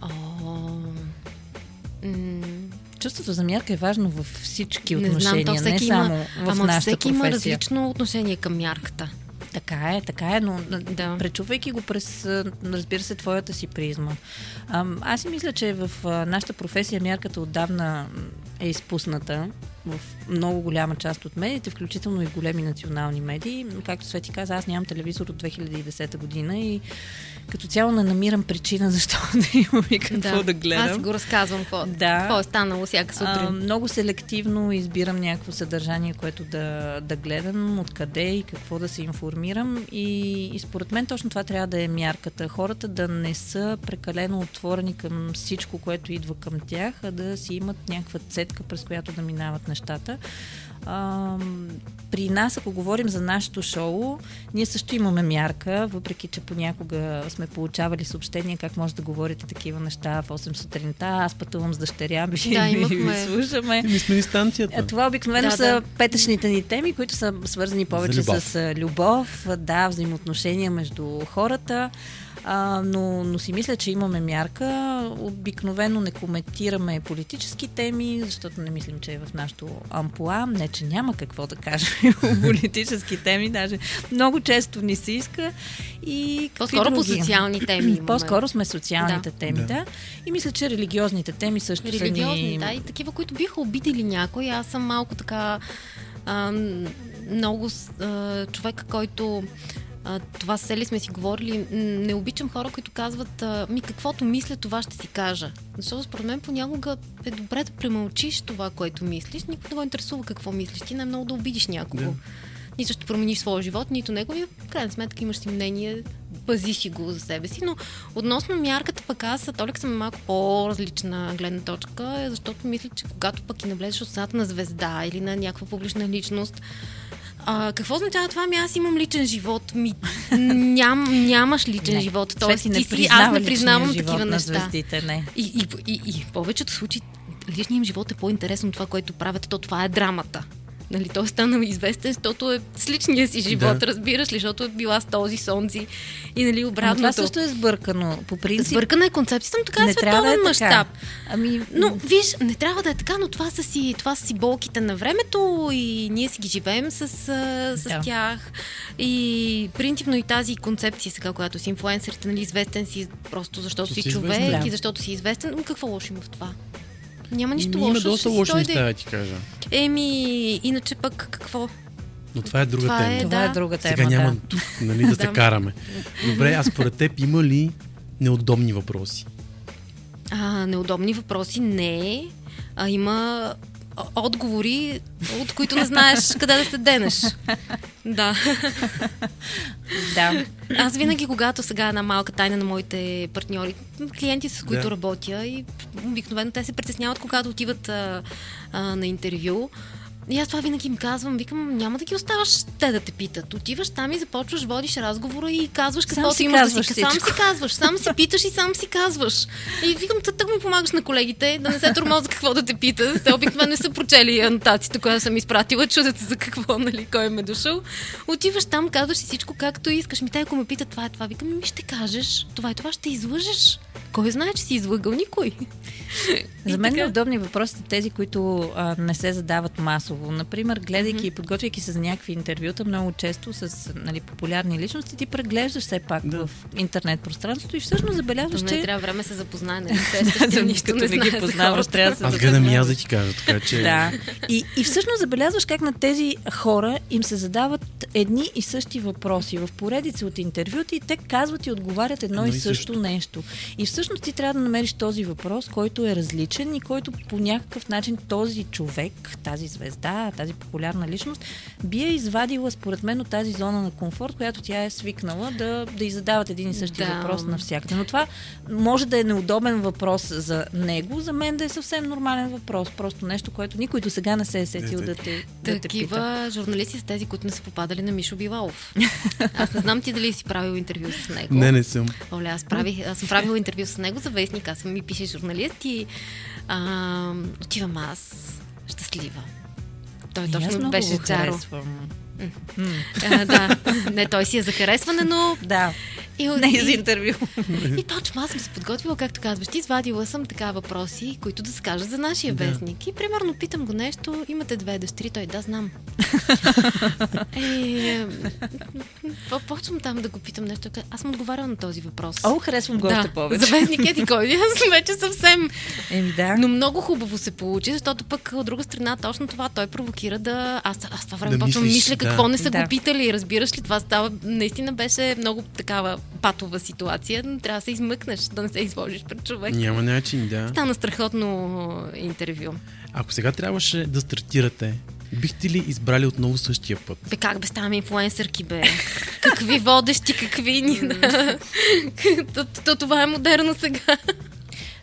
О, м, Чувството за мярка е важно във всички Не знам, отношения, то не всеки само има, в ама нашата всеки професия. има различно отношение към мярката. Така е, така е, но Да. пречувайки го през, разбира се, твоята си призма. Аз си мисля, че в нашата професия мярката отдавна е изпусната в много голяма част от медиите, включително и големи национални медии. Както Свети каза, аз нямам телевизор от 2010 година и като цяло не намирам причина защо да имам и какво да, гледам. Аз го разказвам какво, Да. какво е станало всяка сутрин. А, много селективно избирам някакво съдържание, което да, да гледам, откъде и какво да се информирам. И, и според мен точно това трябва да е мярката. Хората да не са прекалено отворени към всичко, което идва към тях, а да си имат някаква цетка, през която да минават нещата. При нас, ако говорим за нашето шоу, ние също имаме мярка, въпреки че понякога сме получавали съобщения как може да говорите такива неща в 8 сутринта. Аз пътувам с дъщеря ми Да, и ви слушаме. Сме станцията. А, това обикновено Да, са да. петъчните ни теми, които са свързани повече любов. с любов, да, взаимоотношения между хората. А, но, но си мисля, че имаме мярка. Обикновено не коментираме политически теми, защото не мислим, че е в нашото ампула. Не, че няма какво да кажем по политически теми, даже много често ни се иска. И По-скоро по други? социални теми имаме. По-скоро сме социалните Да. теми, Да. да. И мисля, че религиозните теми също Религиозни, са ни... да, и такива, които биха обидели някой. Аз съм малко така а, много а, човек, който а, това с Ели сме си говорили. Не обичам хора, които казват а, ми каквото мисля, това ще си кажа. Защото според мен понякога е добре да премълчиш това, което мислиш. Никой не го интересува какво мислиш. Ти най-много да обидиш някого. Да. Нито ще промениш своя живот, нито неговия. В крайна сметка имаш си мнение, пази си го за себе си. Но относно мярката, пък аз, Толик съм малко по-различна гледна точка, е, защото мисля, че когато пък и навлезеш от на звезда или на някаква публична личност, а, какво означава това? Ми аз имам личен живот. Ми, ням, нямаш личен Не. живот. Тоест, си не ти си, аз не признавам такива неща. звездите, не. И, и, и, и в повечето случаи личният им живот е по-интересно от това, което правят. То това е драмата. Нали, той е станал известен, защото е с личния си живот, Да. разбираш ли, защото е била с този сонци и нали Но обратното. това също е сбъркано. По принцип, Сбъркана е концепцията, но така е не да световен е мащаб. Ами, Но виж, не трябва да е така, но това са си, това са си болките на времето и ние си ги живеем с, с Да. тях. И принципно и тази концепция сега, която си инфлуенсърите, нали, известен си просто защото си си човек. Да. и защото си известен. Но какво лошо има в това? Няма нищо лошо. Има доста лоши неща, да ти кажа. Еми, иначе пък какво? Но това е друга Това тема. е, това да. е друга тема. Сега няма да. тук, нали, да се караме. Добре, а според теб има ли неудобни въпроси? А, неудобни въпроси не. А има отговори, от които не знаеш къде да се денеш. Да. Да. Аз винаги, когато сега е една малка тайна на моите партньори, клиенти, с които Да. работя, и обикновено те се притесняват, когато отиват а, а, на интервю. И аз това винаги им казвам, викам, няма да ги оставаш те да те питат. Отиваш там и започваш, водиш разговора и казваш Сам каквото си имаш да си Сам си казваш, сам си питаш и сам си казваш. И викам, тък ми помагаш на колегите, да не се тормозят какво да те питат. Те обикновено не са прочели анотациите, която съм изпратила, чудят се за какво, нали, кой ме дошъл. Отиваш там, казваш си всичко както искаш. Ми те, ако ме питат това е това, викам, ми ще кажеш, това е това, ще излъжеш. Кой знае, че си излъгал? Никой. За мен така. неудобни въпроси са тези, които а, не се задават масово. Например, гледайки и подготвяйки се за някакви интервюта, много често с нали, популярни личности, ти преглеждаш все пак Да. в интернет пространството и всъщност забелязваш, Не че... трябва време се запознае, нали? Те нищо Като не, не ги познаваш, трябва да се Аз гледам и аз да ти кажа, така че... Да. И, и всъщност забелязваш как на тези хора им се задават едни и същи въпроси в поредица от интервюти и те казват и отговарят едно, и също, нещо. И всъщност ти трябва да намериш този въпрос, който е различен и който по някакъв начин този човек, тази звезда, тази популярна личност би я извадила според мен от тази зона на комфорт, която тя е свикнала да, да задават един и същи Да. въпрос навсякъде. Но това може да е неудобен въпрос за него, за мен да е съвсем нормален въпрос. Просто нещо, което никой до сега не се е сетил да те, да те пита. Такива журналисти са тези, които не са попадали на Мишо Билалов. Аз не знам ти дали си правил интервю с него. Не, не съм. Оле, аз, правих, аз съм правила интервю с него за вестник, аз съм ми пише журналист и а, отивам аз щастлива. Той И аз точно много беше го Джаро. харесвам. А, да, не, той си е за харесване, но Да. И, Не и- за интервю. И точно, аз съм се подготвила, както казваш. Ти извадила съм така въпроси, които да скажат за нашия Да. вестник. И примерно питам го нещо, имате две дъщери, той да, знам. е, по- почвам там да го питам нещо. Аз съм отговаряла на този въпрос. О, харесвам го още повече. За вестник еди кой. Аз вече съвсем. Еми да. Но много хубаво се получи, защото пък от друга страна точно това той провокира да... Аз, аз това време Да почвам мислиш, мисля да. Какво не са Да. го питали. Разбираш ли, това става... Наистина беше много такава патова ситуация. но Трябва да се измъкнеш, да не се изложиш пред човек. Няма начин, да. Стана страхотно интервю. Ако сега трябваше да стартирате, бихте ли избрали отново същия път? Бе, как бе ставаме инфлуенсърки, бе? Какви водещи, какви ни... то, то, това е модерно сега.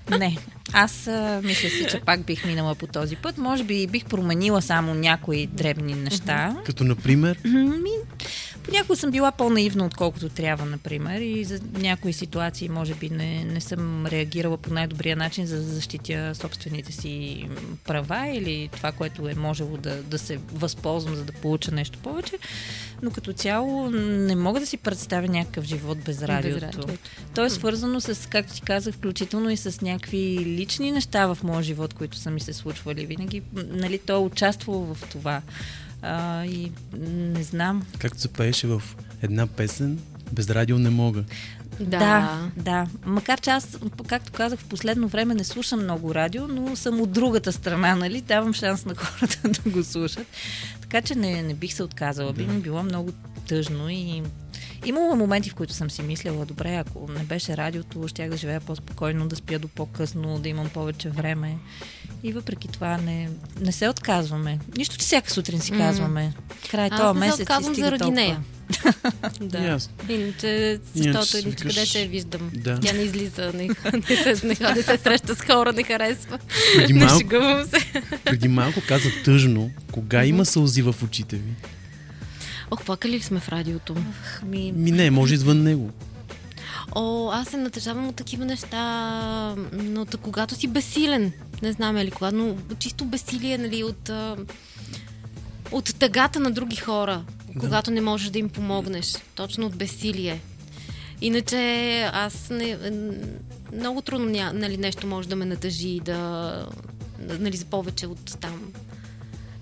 Не. Аз а, мисля си, че пак бих минала по този път. Може би бих променила само някои дребни неща. Като, например, Ми, понякога съм била по-наивна, отколкото трябва, например, и за някои ситуации може би не, не съм реагирала по най-добрия начин, за да защитя собствените си права или това, което е можело да, да се възползвам, за да получа нещо повече. Но като цяло не мога да си представя някакъв живот без радиото. радиото. То е свързано с, както ти казах, включително и с някакви лични неща в моя живот, които са ми се случвали. Винаги, нали, то е участвало в това. А, и не знам. както се пееше в една песен, без радио не мога. Да. да, да. Макар че аз, както казах, в последно време не слушам много радио, но съм от другата страна, нали? Давам шанс на хората да го слушат. Така че не, не бих се отказала. Би ми било много тъжно и Имало моменти, в които съм си мислила, добре, ако не беше радиото, щях да живея по-спокойно, да спя до по-късно, да имам повече време. И въпреки това не, не се отказваме. Нищо, че всяка сутрин си казваме. Край Аз този не се месец отказвам заради толкова. нея. Да. Ясно. Иначе, защото иначе викаш- къде я виждам? Да. Тя не излиза, не, не, се, не, не се среща с хора, не харесва. Преди малко, се. преди малко каза тъжно. Кога има сълзи в очите ви? Ох, плакали ли сме в радиото? Ми, Ми не, може извън него. О, аз се натъжавам от такива неща, но когато си безсилен. Не знам ли кога, но чисто безсилие, нали, от, от тъгата на други хора, Да. когато не можеш да им помогнеш. Точно от безсилие. Иначе аз не, много трудно нали, нещо може да ме натъжи да, нали, за повече от там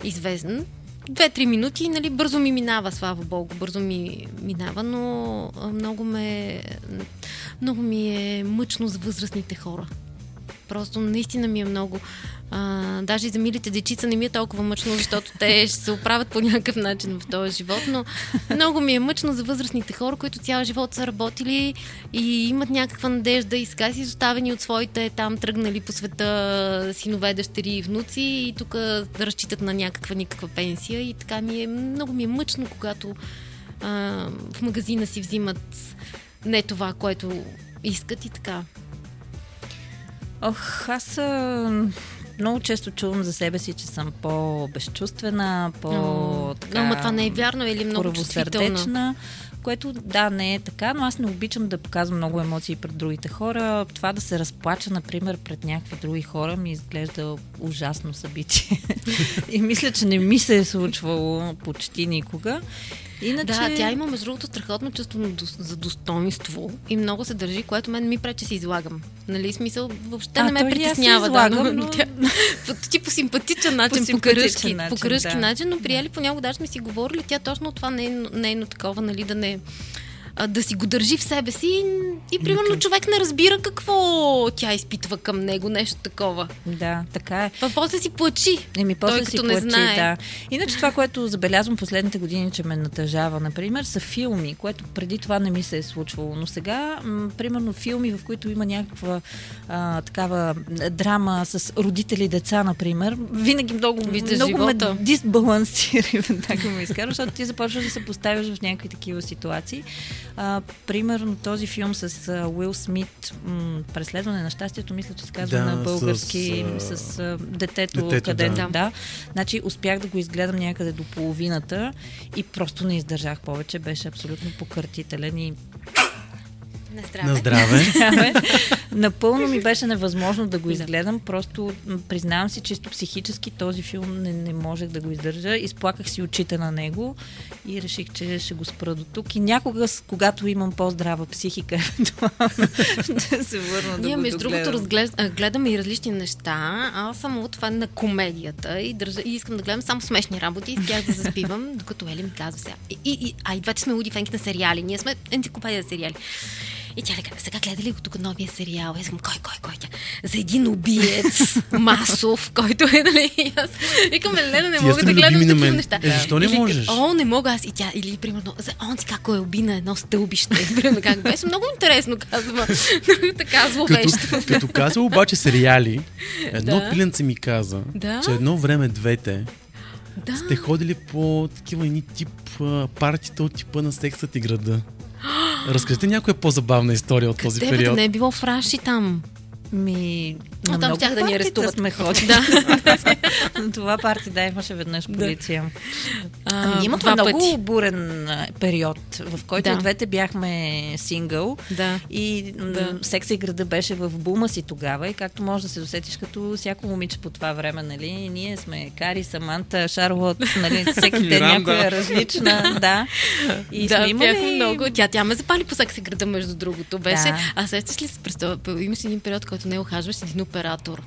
известен. Две-три минути, нали, бързо ми минава, слава богу, бързо ми минава, но много ме, много ми е мъчно за възрастните хора. Просто наистина ми е много. А, даже и за милите дечица не ми е толкова мъчно, защото те ще се оправят по някакъв начин в този живот, но много ми е мъчно за възрастните хора, които цял живот са работили и имат някаква надежда и сега си изоставени от своите там тръгнали по света синове, дъщери и внуци и тук разчитат на някаква никаква пенсия и така ми е, много ми е мъчно, когато а, в магазина си взимат не това, което искат и така. Ох, аз много често чувам за себе си, че съм по-безчувствена, по Но, така, но това не е вярно или много чувствителна. което да, не е така, но аз не обичам да показвам много емоции пред другите хора. Това да се разплача, например, пред някакви други хора ми изглежда ужасно събитие. И мисля, че не ми се е случвало почти никога. Иначе... Да, тя има между другото страхотно чувство за достоинство и много се държи, което мен ми пречи си излагам. Нали, смисъл, въобще А, не ме се притеснява. излагам, да, но- тя, по, ти по симпатичен начин, по, симпатичен кръжки, начин, по да. начин, но приели понякога даже сме си говорили, тя точно това не е нейно такова, нали, да не а, да си го държи в себе си и, и примерно човек не разбира какво тя изпитва към него, нещо такова. Да, така е. Па после си плачи. Еми, после Той си като не плачи, знае. да. Иначе това, което забелязвам последните години, че ме натъжава, например, са филми, което преди това не ми се е случвало. Но сега, м- примерно, филми, в които има някаква а, такава м, драма с родители и деца, например, винаги много, Виждаш много ме живота. дисбалансира, така ме изкара, защото ти започваш да се поставяш в някакви такива ситуации. А, примерно този филм с а, Уил Смит, м- Преследване на щастието, мисля, че се казва Да, на с, български, а, с, с а, детето, Детето, къде да. да. да. Значи успях да го изгледам някъде до половината и просто не издържах повече. Беше абсолютно покъртителен и На здраве. На здраве. Напълно ми беше невъзможно да го изгледам. Просто признавам си, чисто психически този филм не, не можех да го издържа. Изплаках си очите на него и реших, че ще го спра до тук. И някога, когато имам по-здрава психика, ще се върна да Ние, го между другото, гледаме и различни неща. Аз съм от фан на комедията и, държа... и искам да гледам само смешни работи и с тях да заспивам, докато Ели ми казва сега. И, и, и, а и двете сме луди фенки на сериали. Ние сме енциклопедия сериали. И тя ли казва, сега гледа ли го тук новия сериал? Аз съм, кой, кой, кой? Тя, за един убиец, масов, който е, нали? Аз викам, Елена, не мога да гледам такива неща. Е, защо не Или, можеш? О, не мога аз. И тя, или примерно, за онзи како е уби на едно стълбище. Примерно как беше. Много интересно казва. така Като, зловещо. като каза обаче сериали, едно Да. пиленце ми каза, Да. че едно време двете Да. сте ходили по такива едни тип партита от типа на сексът и града. Разкажете някоя по-забавна история от този Къде бе, да период. не е било фраши там? Ми, на там щях да ни арестуват. сме ходили. Да. На това парти, да, имаше веднъж полиция. А, Ами, имахме много пъти. бурен период, в който Да. и двете бяхме сингъл. Да. И Да. секса и града беше в бума си тогава и както може да се досетиш като всяко момиче по това време, нали? И ние сме Кари, Саманта, Шарлот, нали? Всеки ден някоя различна, да. И да, сме имали... бяхме много. Тя, тя ме запали по секси града, между другото. Беше. Да. А сещаш ли се, представа, имаш един период, който не ухажваш един оператор.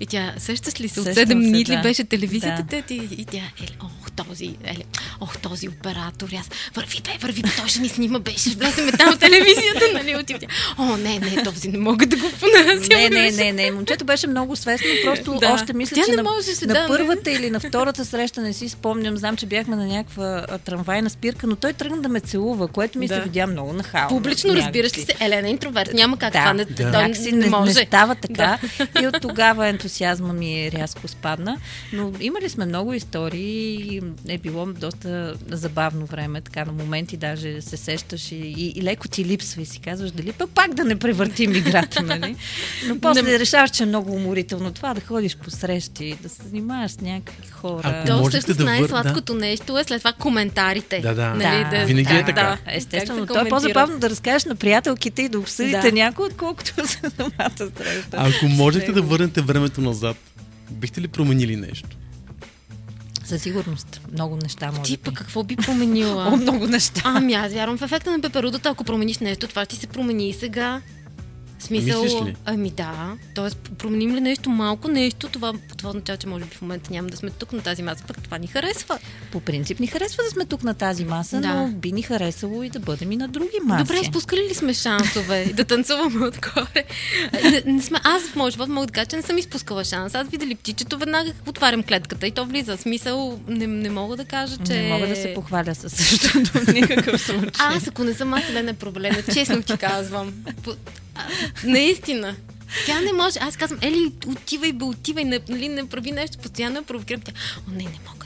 И тя, сещаш ли се, от Сещам 7 се, дни ли беше телевизията, Да. да. и, тя, еле, ох, този, еле, ох, този оператор, аз, върви, бе, върви, бе, той ще ни снима, беше, влеземе там в телевизията, нали, отива о, не, не, този не мога да го понасям. Не, не, не, не. Момчето беше много свестно. Просто Да. още мисля, Тя че не на, можеше, на да, не. първата или на втората среща не си спомням. Знам, че бяхме на някаква трамвайна спирка, но той тръгна да ме целува, което ми Да. се видя много нахално. Публично някакси. разбираш ли се, Елена е интроверт, няма как Да, това не, да. той не, не може. не става така. И от тогава ентусиазма ми рязко спадна. Но имали сме много истории е било доста забавно време. Така на моменти даже се сещаш и, и, и леко ти липсва и си казваш дали пък пак да не превъртим играта, нали? Но после Не- решаваш, че е много уморително това да ходиш по срещи, да се занимаваш с някакви хора. Ако То всъщност да най-сладкото нещо е след това коментарите. Да, да. Нали, Да, Винаги е да, така. Да, естествено. То е по-забавно да разкажеш на приятелките и да обсъдите Да. някой, отколкото за самата среща. Ако можете да Него. върнете времето назад, бихте ли променили нещо? Със сигурност. Много неща може Ти пък какво би променила? О, много неща. Ами аз вярвам в ефекта на пеперудата. Ако промениш нещо, това ще се промени и сега. Смисъл, Мислиш ли? ами да. Тоест, променим ли нещо малко, нещо, това, това означава, че може би в момента няма да сме тук на тази маса, пък това ни харесва. По принцип ни харесва да сме тук на тази маса, Да. но би ни харесало и да бъдем и на други маси. Добре, спускали ли сме шансове да танцуваме отгоре? Не, не сме, аз в моят живот мога да кажа, че не съм изпускала шанс. Аз видя ли птичето, веднага отварям клетката и то влиза. Смисъл, не, не мога да кажа, че... Не мога да се похваля със същото в никакъв случай. Аз, ако не съм аз, Елена е проблема. Честно ти казвам. Наистина. Тя не може. Аз казвам, Ели, отивай, бе, отивай, нали, не прави нещо, постоянно я провокирам. Тя, о, не, не мога,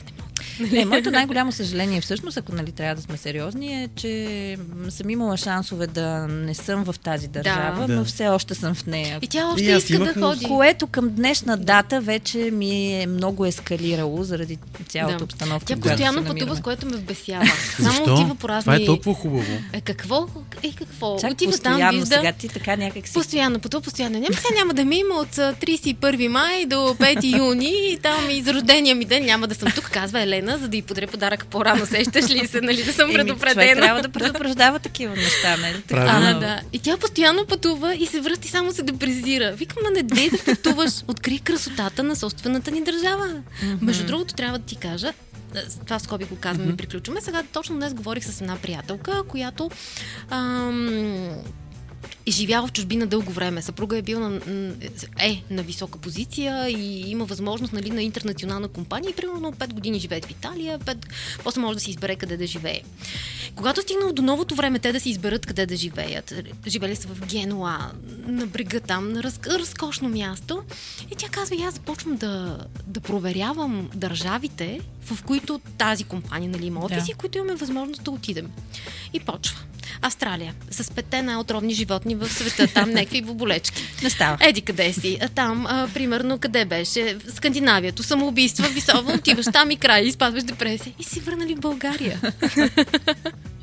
не мога. Не, моето най-голямо съжаление, всъщност, ако нали трябва да сме сериозни, е, че съм имала шансове да не съм в тази държава, Да. но все още съм в нея. И тя още И иска имах, да ходи. Което към днешна дата вече ми е много ескалирало заради цялата Да. обстановка. Тя постоянно пътува, с което ме вбесява. Само Защо? отива по разни... Това е толкова хубаво. Е, какво? Е, какво? Чак отива постоянно там, вижда... сега ти така някак си... Постоянно, пътува постоянно. Няма, сега няма да ми има от а, 31 май до 5 юни и там и за рождения ми ден няма да съм тук, казва Елена, за да й подаря подарък по-рано. Сещаш ли се, нали, да съм Еми, предупредена. трябва да предупреждава такива неща, нали? А, да. И тя постоянно пътува и се връща и само се депрезира. Викам, ма не дей да пътуваш, откри красотата на собствената ни държава. Между другото, трябва да ти кажа, това скоби го казваме и приключваме. Сега точно днес говорих с една приятелка, която ам, живяла в чужбина дълго време. Съпруга е бил на, е на висока позиция и има възможност нали, на интернационална компания и примерно 5 години живее в Италия, 5, после може да си избере къде да живее. Когато стигнал до новото време те да си изберат къде да живеят, живели са в Генуа, на брега там, на раз, разкошно място, и тя казва, и аз започвам да, да проверявам държавите, в които тази компания нали, има офиси, Да. които имаме възможност да отидем. И почва. Австралия, с петте най-отровни животни в света, там някакви боболечки. Не става. Еди къде си? Там, а, примерно, къде беше? Скандинавието, самоубийства, високо, отиваш там и край, изпадваш депресия. И си върнали в България.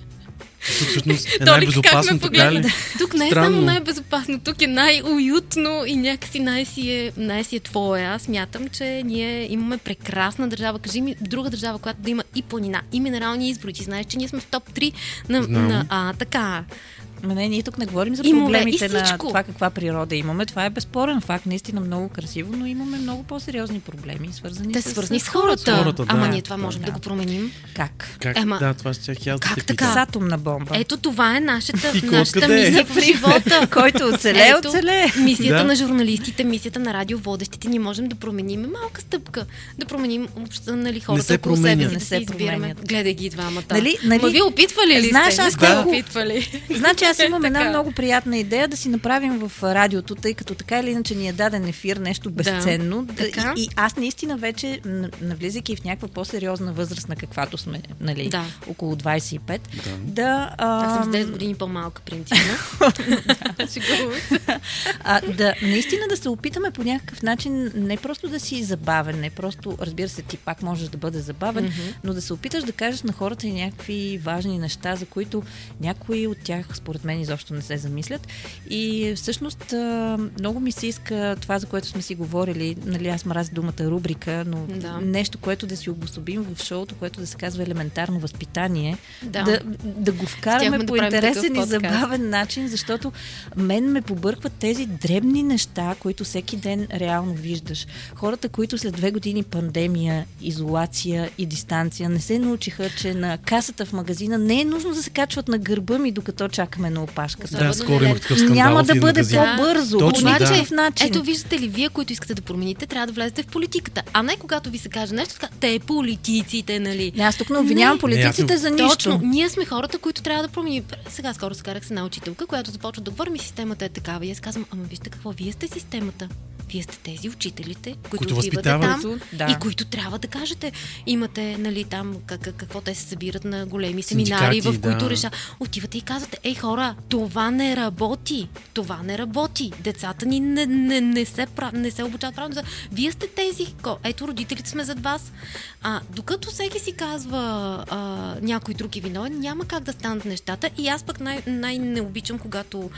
Тук всъщност е Толик, как ме най-безопасно, така ли? погледна? Тук не е Странно. само най-безопасно, тук е най-уютно и някакси най-си е, най-си е твое. Аз мятам, че ние имаме прекрасна държава. Кажи ми друга държава, която да има и планина, и минерални извори. Ти знаеш, че ние сме в топ 3 на, Знам. на а, така. Ма не, ние тук не говорим за море, проблемите на това каква природа имаме. Това е безспорен факт, наистина много красиво, но имаме много по-сериозни проблеми, свързани Те с, свързани с с хората. хората, да. Ама ние това можем Да. да го променим. Как? Как? Ема, да, това ще аз как така? С атомна бомба. Ето това е нашата, нашата е? мисия в живота. Който оцеле, Ето, оцеле. Мисията Да. на журналистите, мисията на радиоводещите, ние можем да променим малка стъпка. Да променим обща, нали, хората се около себе си, Не да се избираме. Гледай ги двамата. Нали- нали- Ма вие опитвали ли Знаеш, сте? аз Не колко- опитвали. Аз имам една много приятна идея да си направим в радиото, тъй като така или иначе ни е даден ефир, нещо безценно. Да, така. и, и аз наистина вече, навлизайки в някаква по-сериозна възраст, на каквато сме, нали, Да. около 25, да... а, Аз съм с 10 години по-малка, принципно. А, да, наистина да се опитаме по някакъв начин не просто да си забавен, не просто, разбира се, ти пак можеш да бъде забавен, Мгм. но да се опиташ да кажеш на хората и някакви важни неща, за които някои от тях, според мен, изобщо не се замислят. И всъщност много ми се иска това, за което сме си говорили, нали, аз мразя думата рубрика, но Да. нещо, което да си обособим в шоуто, което да се казва елементарно възпитание, Да. да, да го вкараме да по правим интересен и забавен начин, защото мен ме побъркват тези дребни неща, които всеки ден реално виждаш. Хората, които след две години пандемия, изолация и дистанция не се научиха, че на касата в магазина не е нужно да се качват на гърба ми, докато чакаме на опашката. Да, скоро имах такъв скандал Няма да бъде магазин. по-бързо. Точно, по да. начин. Ето, виждате ли, вие, които искате да промените, трябва да влезете в политиката. А не когато ви се каже нещо, така, те политиците, нали? Не, аз тук не обвинявам Не. политиците Не, за нищо. Точно, ние сме хората, които трябва да променим. Сега скоро се карах с една учителка, която започва да говори ми системата е такава. И аз казвам, ама вижте какво, вие сте системата. Вие сте тези учителите, които, Които отивате там Да. и които трябва да кажете. Имате, нали, там как, как- какво те се събират на големи семинари, Синдикати, в които да. реша. Отивате и казвате, ей хора, това не работи. Това не работи. Децата ни не, не, не, се, прав... не се обучават правилно. Вие сте тези. ко- Ето, родителите сме зад вас. А, докато всеки си казва а, някой друг е виновен, няма как да станат нещата. И аз пък най- най-не обичам, когато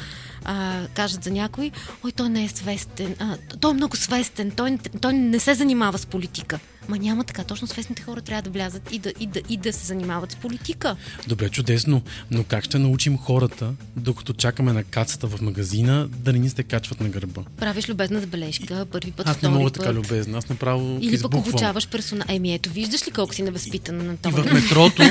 а, кажат за някой, ой, той не е свестен, а, той е много свестен, той, той не се занимава с политика. Ма няма така. Точно свестните хора трябва да влязат и да, и да, и да се занимават с политика. Добре, чудесно. Но как ще научим хората, докато чакаме на кацата в магазина, да не ни се качват на гърба? Правиш любезна забележка, първи път, Аз не мога път. така любезна. Аз направо Или пък обучаваш персонал. Еми ето, виждаш ли колко си невъзпитана на И това? в метрото,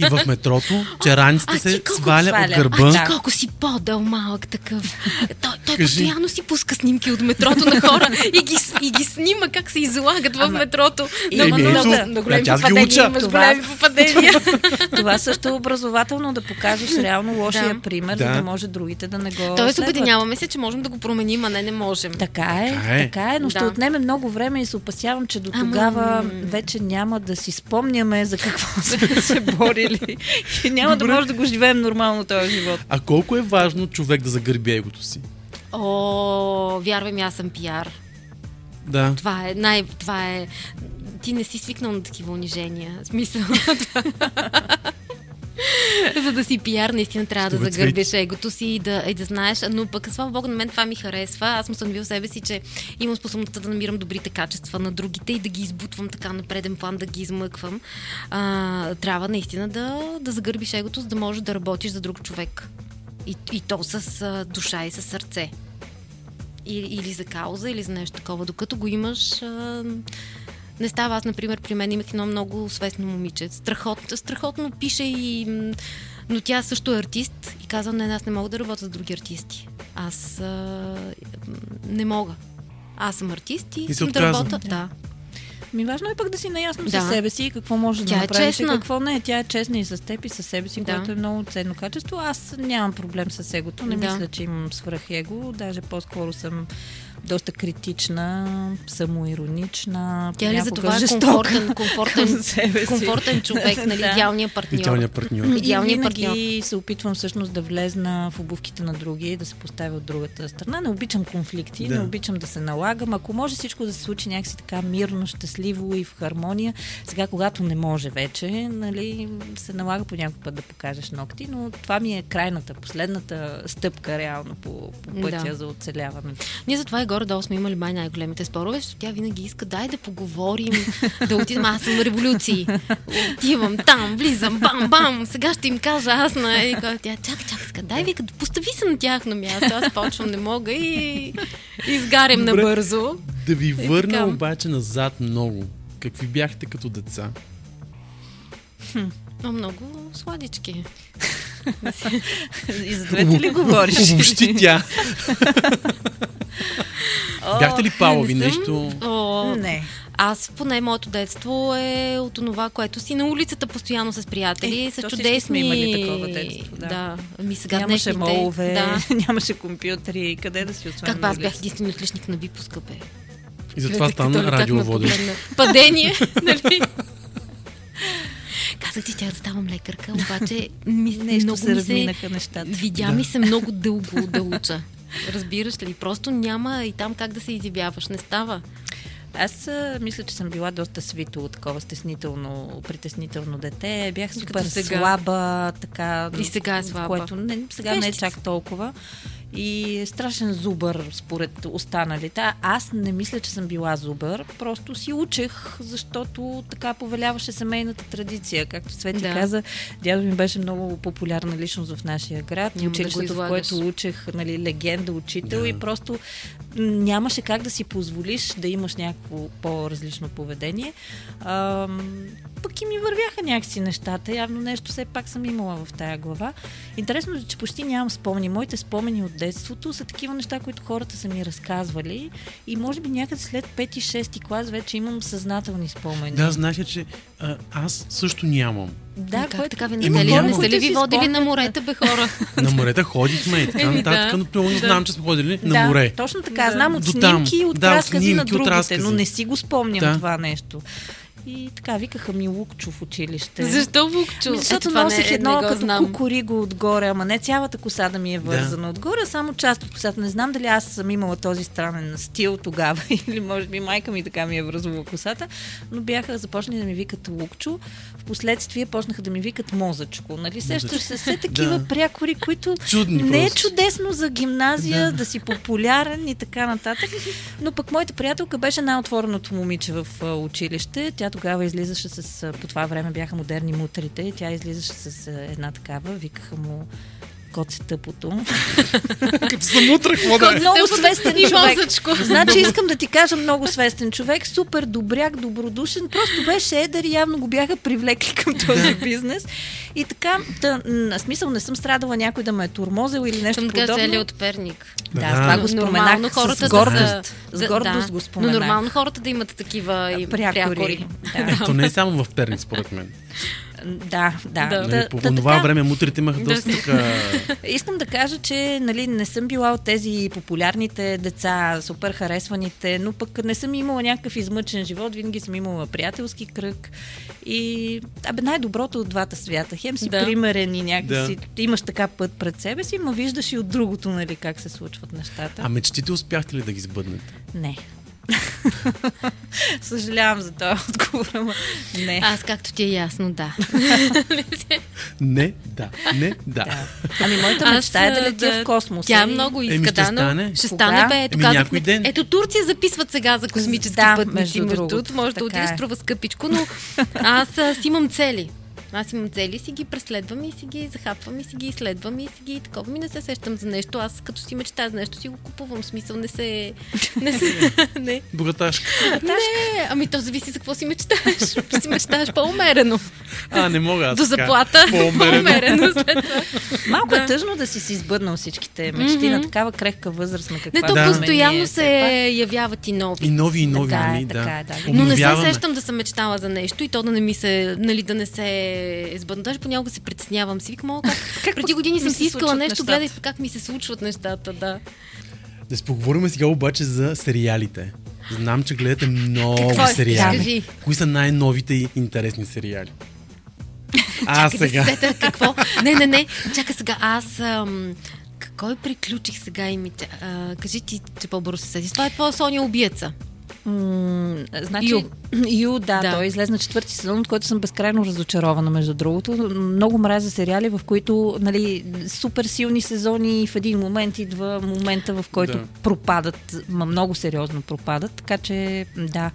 и в метрото, чераницата А ти се сваля сваля? от гърба. Да. Колко си по-дъл малък такъв. Той, той Кажи. постоянно си пуска снимки от метрото на хора и ги, и ги снима как се излагат в Ама- метрото. И- На, Еми, на, големи значи ги попадения имаш Това- големи попадения. Това също е образователно да покажеш реално лошия пример, Да. за да може другите да не го Тоест, обединяваме се, че можем да го променим, а не не можем. Така е, Така е. е, но ще отнеме много време и се опасявам, че до тогава вече няма да си спомняме за какво сме се борили и няма да може да го живеем нормално този живот. А колко е важно човек да загърби егото си? О, вярвай ми, аз съм пиар. Да. Това е най... Това е... Ти не си свикнал на такива унижения. Смисъл. За да си пиар, наистина трябва да Ще ме загърбиш егото си и да, и да знаеш. Но пък, слава богу, на мен това ми харесва. Аз съм установил себе си, че имам способността да намирам добрите качества на другите и да ги избутвам така на преден план, да ги измъквам. А, трябва наистина да, да загърбиш егото, за да можеш да работиш за друг човек. И, и то с а, душа и с сърце и- или за кауза, или за нещо такова. Докато го имаш, а, не става. Аз, например, при мен имах едно много свестно момиче. Страхот, страхотно пише и... Но тя също е артист и казва, не, аз не мога да работя с други артисти. Аз а, не мога. Аз съм артист и, И искам да работя. Да. Ми важно е пък да си наясно Да. с себе си и какво може Тя да е направиш честна. и какво не. Тя е честна и с теб и с себе си, Да. което е много ценно качество. Аз нямам проблем с егото. Не Да. мисля, че имам свръх его. Даже по-скоро съм доста критична, самоиронична. Тя ли за това е комфортен, комфортен, към себе си. комфортен човек, нали, Да. идеалният партньор. Идеалният партньор. И Идеалният партньор. се опитвам всъщност да влезна в обувките на други и да се поставя от другата страна. Не обичам конфликти, Да. не обичам да се налагам. Ако може всичко да се случи някакси така мирно, щастливо и в хармония, сега когато не може вече, нали, се налага по някой път да покажеш ногти, но това ми е крайната, последната стъпка реално по, по пътя Да. за оцеляване. Ние затова и горе-долу сме имали май най-големите спорове, защото тя винаги иска, дай да поговорим, да отидем, аз съм революции. Отивам там, влизам, бам, бам, сега ще им кажа аз на... И тя, чакай, чакай, сега, дай вика, постави се на тяхно място, аз почвам, не мога и изгарям Добре. набързо. Да ви върна така. обаче назад много. Какви бяхте като деца? Но много сладички. И за двете ли говориш? Обобщи тя. Бяхте ли палови не съм. нещо? О, Не. Аз поне моето детство е от това, което си на улицата постоянно с приятели, Е, с чудесни... сме имали такова детство, да. да. Ами сега нямаше днешните... молове, Да. нямаше компютри, къде да си освен Как аз бях единственият отличник на випуска, бе. И затова стана погледна. Падение, нали? Казах ти, тя да ставам лекарка, обаче ми, Нещо много се ми разминаха нещата. Видя Да. ми се много дълго да уча. Разбираш ли? Просто няма и там как да се изявяваш. Не става. Аз а, мисля, че съм била доста свито, такова стеснително, притеснително дете. Бях супер слаба, така. И сега е слаба. Което не, сега не е Вещица. чак толкова. И е страшен зубър, според останалите. А Аз не мисля, че съм била зубър. Просто си учех, защото така повеляваше семейната традиция. Както Свети Да. каза, дядо ми беше много популярна личност в нашия град. Няма да Училището, в излагаш. което учех нали, легенда, учител Да. и просто нямаше как да си позволиш да имаш някакво по-различно поведение. Ам, пък и ми вървяха някакси нещата. Явно нещо все пак съм имала в тая глава. Интересно е, че почти нямам спомени. Моите спомени от детството са такива неща, които хората са ми разказвали и може би някъде след 5-6 клас вече имам съзнателни спомени. Да, знаеш ли, че а, аз също нямам. да Ами как така ви Има не, сте ли ви водили на морета, бе хора? На морета ходихме и така нататък, да. но Да. знам, че сме ходили на да, море. точно така. Да. Знам от снимки, от Да, от разкази на другите, но не си го спомням Да. това нещо. И така, викаха ми Лукчо в училище. Защо Вукчо? Ами, Защото Ето това носех не, едно не го като знам. кукуриго отгоре, ама не цялата коса да ми е вързана отгоре, а само част от косата. Не знам дали аз съм имала този странен стил тогава или може би майка ми така ми е връзвала косата, но бяха започнали да ми викат Лукчо. Впоследствие почнаха да ми викат Мозъчко. Нали? Сещаш се все такива Да. прякори, които Чудни не е просто. чудесно за гимназия, Да. да. си популярен и така нататък. Но пък моята приятелка беше най-отвореното момиче в училище. Тя тогава излизаше с... По това време бяха модерни мутрите. Тя излизаше с една такава. Викаха му Коце тъпото. Като съм утре, какво да е? Много свестен човек. Значи искам да ти кажа много свестен човек, супер добряк, добродушен, просто беше едър и явно го бяха привлекли към този бизнес. И така, та, м, смисъл не съм страдала някой да ме е турмозил или нещо кажа, подобно. Ели от Перник. Да, Да. това го Нормално споменах хората с гордост. да, С гордост да. го споменах. Но нормално хората да имат такива и Прякори. прякори. Да. Ето не е само в Перник, според мен. Да, да. Да. Нали, по това време мутрите имаха Да доста така... Искам да кажа, че нали, не съм била от тези популярните деца, супер харесваните, но пък не съм имала някакъв измъчен живот, винаги съм имала приятелски кръг и абе най-доброто от двата свята. Хем си Да. да. примерен и някакси Да. имаш така път пред себе си, но виждаш и от другото, нали, как се случват нещата. А мечтите успяхте ли да ги сбъднете? Не. Съжалявам за този отговор, ама не. Аз както ти е ясно, да. Не, да. Не, да. Да. Ами моята Аз, мечта е да летя да- в космоса. Тя много иска, Еми, ще да, но стане. ще Кога? стане, бе. Ето, Еми, някой ден. Ето Турция записват сега за космически Да, пътници. между Между другото. може да Така отидеш, е. струва скъпичко, но аз а, си имам цели. Аз имам цели, си ги преследвам и си ги захапвам и си ги изследвам и си ги такова. Ми не се сещам за нещо. Аз като си мечтая за нещо, си го купувам. В смисъл не се... Не се... не. Богаташка. Не, ами то зависи за какво си мечтаеш. си мечтаеш по-умерено. А, не мога аз До така. заплата. По-умерено. По-умерено след това. Малко Да. е тъжно да си си избъднал всичките мечти на такава крехка възраст на каква Не, то Да. постоянно ние, се все явяват и нови. И нови, и нови, Така е, нали? така да. е, да. Но не се сещам да съм мечтала за нещо и то да не ми се, нали, да не се сбъдна. Даже понякога се притеснявам. Си викам, «О, как, преди години съм се си искала нещо, нещата?» гледай как ми се случват нещата, да. Да си поговорим сега обаче за сериалите. Знам, че гледате много Какво сериали. Кажи. Кои са най-новите и интересни сериали? А, Чакай да сега. се сета какво. Не, не, не. Чакай сега. Аз... Ам... Кой приключих сега имите? А, кажи ти, че по-бързо се сетиш. Това е твоя Соня убиеца. М, значи, Ю. Ю, да, Да. той излезе на четвърти сезон, от който съм безкрайно разочарована, между другото. Много мразя сериали, в които нали, супер силни сезони и в един момент идва момента, в който Да. пропадат, ма много сериозно пропадат. Така че, да,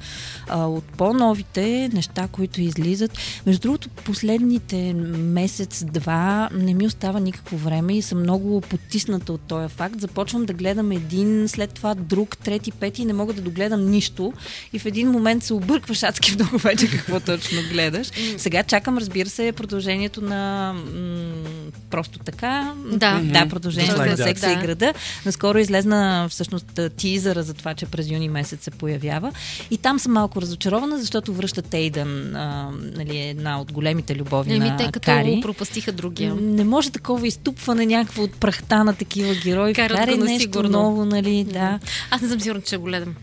от по-новите неща, които излизат. Между другото, последните месец-два не ми остава никакво време и съм много потисната от този факт. Започвам да гледам един, след това друг, трети, пети и не мога да догледам нищо. И в един момент се объркваш адски много вече какво точно гледаш. Сега чакам, разбира се, продължението на м- просто така. Да. да продължението like на секса и Да. града. Наскоро излезна всъщност тизъра за това, че през юни месец се появява. И там съм малко разочарована, защото връщат Ейдън, а, нали, една от големите любови Еми, на те като Кари. пропастиха другия. Не може такова изтупване някакво от прахта на такива герои. Карат го на нещо сигурно. ново, нали, да. Аз не съм сигурна, че ще го гледам.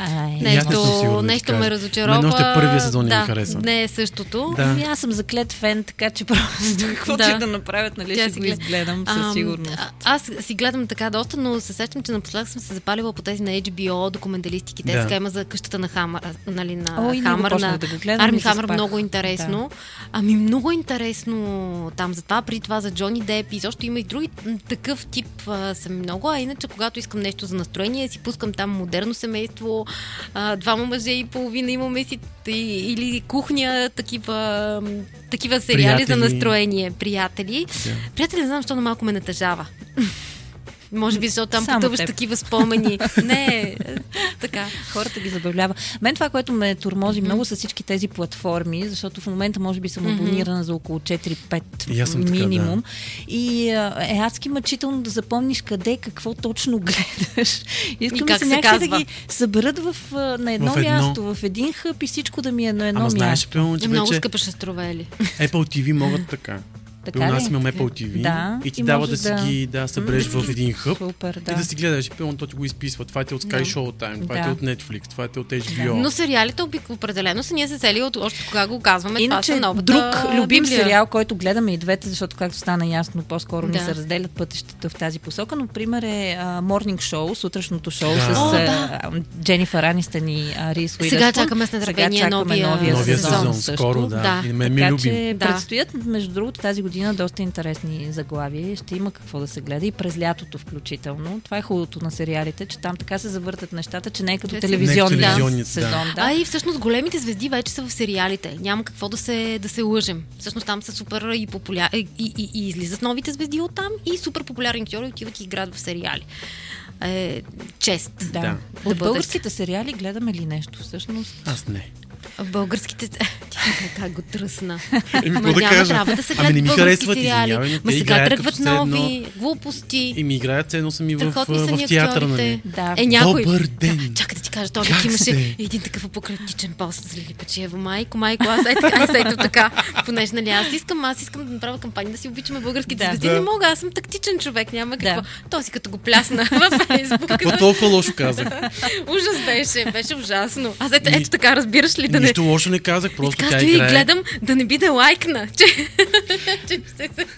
Ай, съм Нещо, нещо ще ме разочарова. Мен още първия сезон не ми да, хареса. Не е същото. Да. Ами аз съм заклет фен, така че просто каквото Да. да. да направят, нали, Тя ще си го гледа. изгледам със сигурност. а- Аз си гледам така доста, но се сещам, че напоследък съм се запалила по тези на HBO документалистики. Те Да. сега има за къщата на Хамър, нали, на О, и него Хамър, на да го гледам Арми Хамър, много интересно. Ами много интересно там за това, при това за Джони Деп и защо има и други такъв тип а, са ми много, а иначе когато искам нещо за настроение, си пускам там модерно семейство, а, двама мъже и половина имаме си и, или кухня, такива, такива сериали за Приятели. настроение, приятели. Да. Приятели, не знам, защо на малко ме натъжава. Може би, защото там Само теб. такива спомени. Не, е, така. Хората ги забавлява. Мен това, което ме турмози много са всички тези платформи, защото в момента може би съм абонирана за около 4-5 И аз съм така, минимум. И е адски мъчително да запомниш къде, какво точно гледаш. Искам как се се някакси казва. да ги съберат в, на едно В едно. място, в един хъб и всичко да ми е на едно Ама място. знаеш, примерно, че Много вече скъпа ще струва, Ели. Apple TV могат така. Така При нас ли? имам Apple TV Да, и ти и дава може да си да- ги да събереш в един хъб Супер, да. и да си гледаш. Примерно, то ти го изписва. Това е от Sky Да. Showtime, това е Да. от Netflix, това е от HBO. Но сериалите обик определено са ние се цели от още кога го казваме. Иначе това са новата друг любим Библия. сериал, който гледаме и двете, защото както стана ясно, по-скоро ни Да. се разделят пътищата в тази посока, но пример е а, Morning Show, сутрешното шоу Да. с О, а, да. Дженифър Анистън и Рис Сега Уидърспун. чакаме с нетърпение Сега чакаме новия- новия, Новия сезон, скоро, да. Да. Е Така че Да. предстоят, между другото, тази година доста интересни заглавия. Ще има какво да се гледа и през лятото включително. Това е хубавото на сериалите, че там така се завъртат нещата, че не е като Че си- телевизионния Не е телевизионният, да. сезон. Да. А и всъщност големите звезди вече са в сериалите. Няма какво да се, да се лъжем. Всъщност там са супер и популярни. И, и, и излизат новите звезди от там и супер популярни актьори отиват и играят в сериали. Е, чест. Да. Да. От българските сериали гледаме ли нещо всъщност? Аз не. В българските... Как го тръсна. Еми, Ма какво да няма, кажа? трябва да се Ами гледат не ми харесват, сериали. Ма сега тръгват едно- нови глупости. И ми играят, едно съм и в, в ни театъра, нали? Да. Е, някой... Добър ден! Чакай да ти кажа, той Как имаше един такъв апокалиптичен пост за Лили Печева. Майко, майко, аз ей така, аз ето така. Понеже, нали, аз искам, аз искам да направя кампания да си обичаме българските Да. звезди. Да. Не мога, аз съм тактичен човек, няма какво. Да. Той си като го плясна във Фейсбук. Какво толкова лошо казах? Ужас беше, беше ужасно. Аз ето, ето така, разбираш ли, да не... Нищо лошо не казах, И просто така тя играе. гледам да не би да лайкна. Че,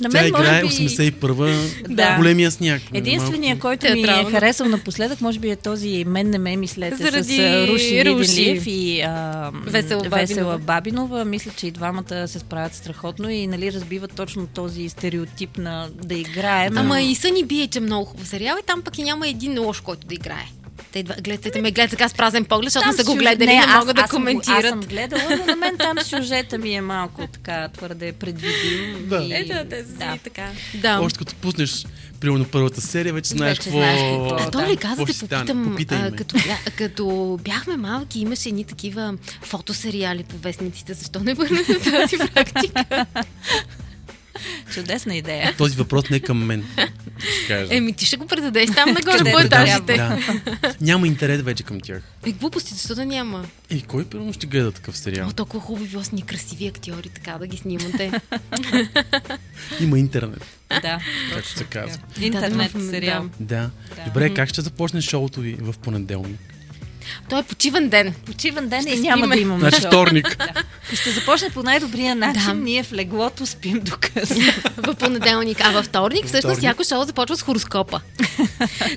На Тя мен, може играе би, 81-а, Да. големия сняг. Единственият, Малко- който ми е харесал напоследък, може би е този Мен не ме мислете Заради с Руши Руши. И а, Весела Бабинова. Весела Бабинова. Мисля, че и двамата се справят страхотно и нали, разбиват точно този стереотип на да играем. Ама и Съни бие, че е много хубав сериал и там пък и няма един лош, който да играе. Те идва- гледате ме, гледате така с празен поглед, защото не са го гледали, не, аз- могат да аз съм го- коментират. Аз съм гледала, но на мен там сюжета ми е малко така твърде предвидим. Да. и- Ето, да. си така. Да. Още като пуснеш, примерно първата серия, вече знаеш Вече какво... знаеш какво. А да. то ли каза да попитам, Попитай като, бя, като бяхме малки, имаше едни такива фотосериали по вестниците. Защо не върнем на тази практика? Чудесна идея. Този въпрос не е към мен. кажа. Еми, ти ще го предадеш там нагоре по етажите. Да. Няма интерес вече към тях. Е, глупости, защо да няма? И кой първо ще гледа такъв сериал? О, толкова хубаво било с ни красиви актьори, така да ги снимате. Има интернет, Да. както се казва. Интернет Да, сериал. Да. Добре, как ще започне шоуто ви в понеделник? Той е почивен ден. Почивен ден Ще и няма спиме. да имаме Значи вторник. И ще започне по най-добрия начин. Да. Ние в леглото спим до късно. в понеделник, а във вторник, всъщност всяко шоу започва с хороскопа.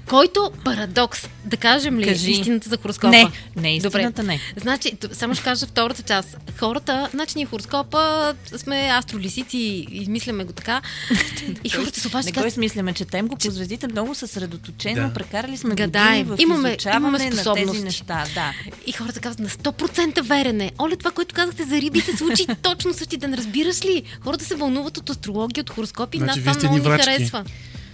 Който парадокс, да кажем ли Кажи. истината за хороскопа? Не, не, истината не. Значи, само ще кажа втората част. Хората, значи ние хороскопа сме астролисици, измисляме го така. И хората се Не обаждат. го измисляме, четем го по звездите много съсредоточено. Да. Прекарали сме Гадаем. години в Имаме- имаме на тези способности. Неща. Да. И хората казват на 100% верен е. Оле, това, което казахте за риби, се случи точно същия ден. Разбираш ли? Хората се вълнуват от астрология, от хороскопи. Значи Нас вие това много ни ни врачки. харесва.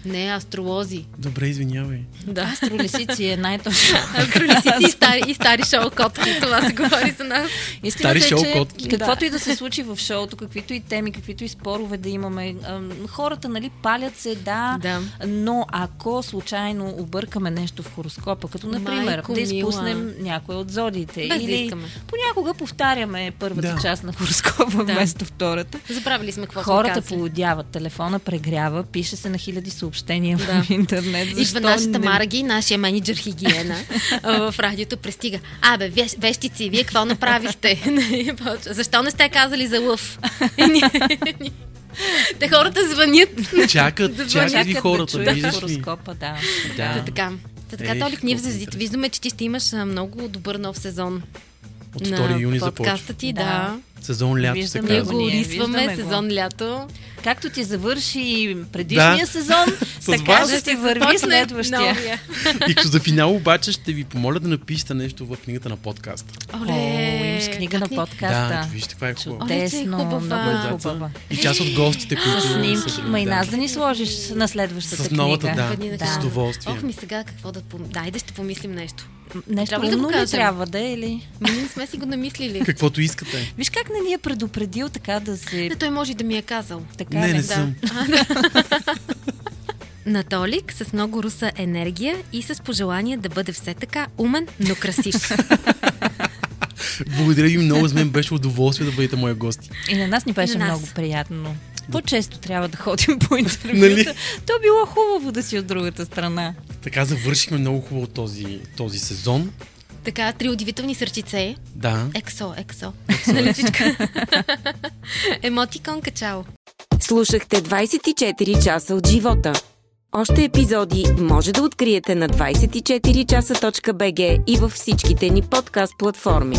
Не, астролози. Добре, извинявай. Да. Астролисици е най-точно. Астролисици и стари, и стари шоу-котки. Това се говори за нас. Истината Стари е, шоу-котки. че каквото и да се случи в шоуто, каквито и теми, каквито и спорове да имаме, ам, хората, нали, палят се, да, Да. но ако случайно объркаме нещо в хороскопа, като например Майко да мила. изпуснем някой от зодиите Без да или искаме. понякога повтаряме първата Да. част на хороскопа Да. вместо втората, Забравили сме какво Хората полудяват, телефона прегрява, пише се на хиляди съобщения Да. в интернет. Идва Защо нашата не- Марги, нашия менеджер хигиена в радиото пристига. Абе, вещици, вие какво направихте? И Защо не сте казали за лъв? И Те хората звънят. Чакат, Да чакат Чакат да хората, чуят виждаш ли? хороскопа, да. Та Да. така. Та така, Толик, ние в звездите виждаме, че ти ще имаш много добър нов сезон. От на 2 юни започва. подкаста ти, да. Да. Сезон лято се Виждаме Ние го. казва. рисваме го. сезон лято. Както ти завърши предишния Да. сезон, така ще ти върви следващия. И като за финал обаче ще ви помоля да напишете нещо в книгата на подкаста. Оле, О, имаш книга на ни- Да, подкаста. вижте каква е хубава. Е Чудесно, много е хубава. И част от гостите, които... С снимки. Ма и нас да ни сложиш на следващата С новата, книга. да. На С книга. удоволствие. Ох, ми сега какво да... пом- Дайде ще помислим нещо. Нещо Трябва ли да го кажем? трябва да е или? Ми не сме си го намислили. Каквото искате. Виж как не ни е предупредил така да се... Не, той може да ми е казал. Така Не, ли? не Да. съм. На Толик с много руса енергия и с пожелание да бъде все така умен, но красив. Благодаря ви много, за мен беше удоволствие да бъдете мои гости. И на нас ни беше на нас. много приятно. По-често трябва да ходим по интервюта. Нали? То било хубаво да си от другата страна. Така завършихме много хубаво този, този сезон. така, три удивителни сърчице. Да. Ексо, ексо. Нали всичко? Емотикон качао. Слушахте 24 часа от живота. Още епизоди може да откриете на 24часа.bg и във всичките ни подкаст платформи.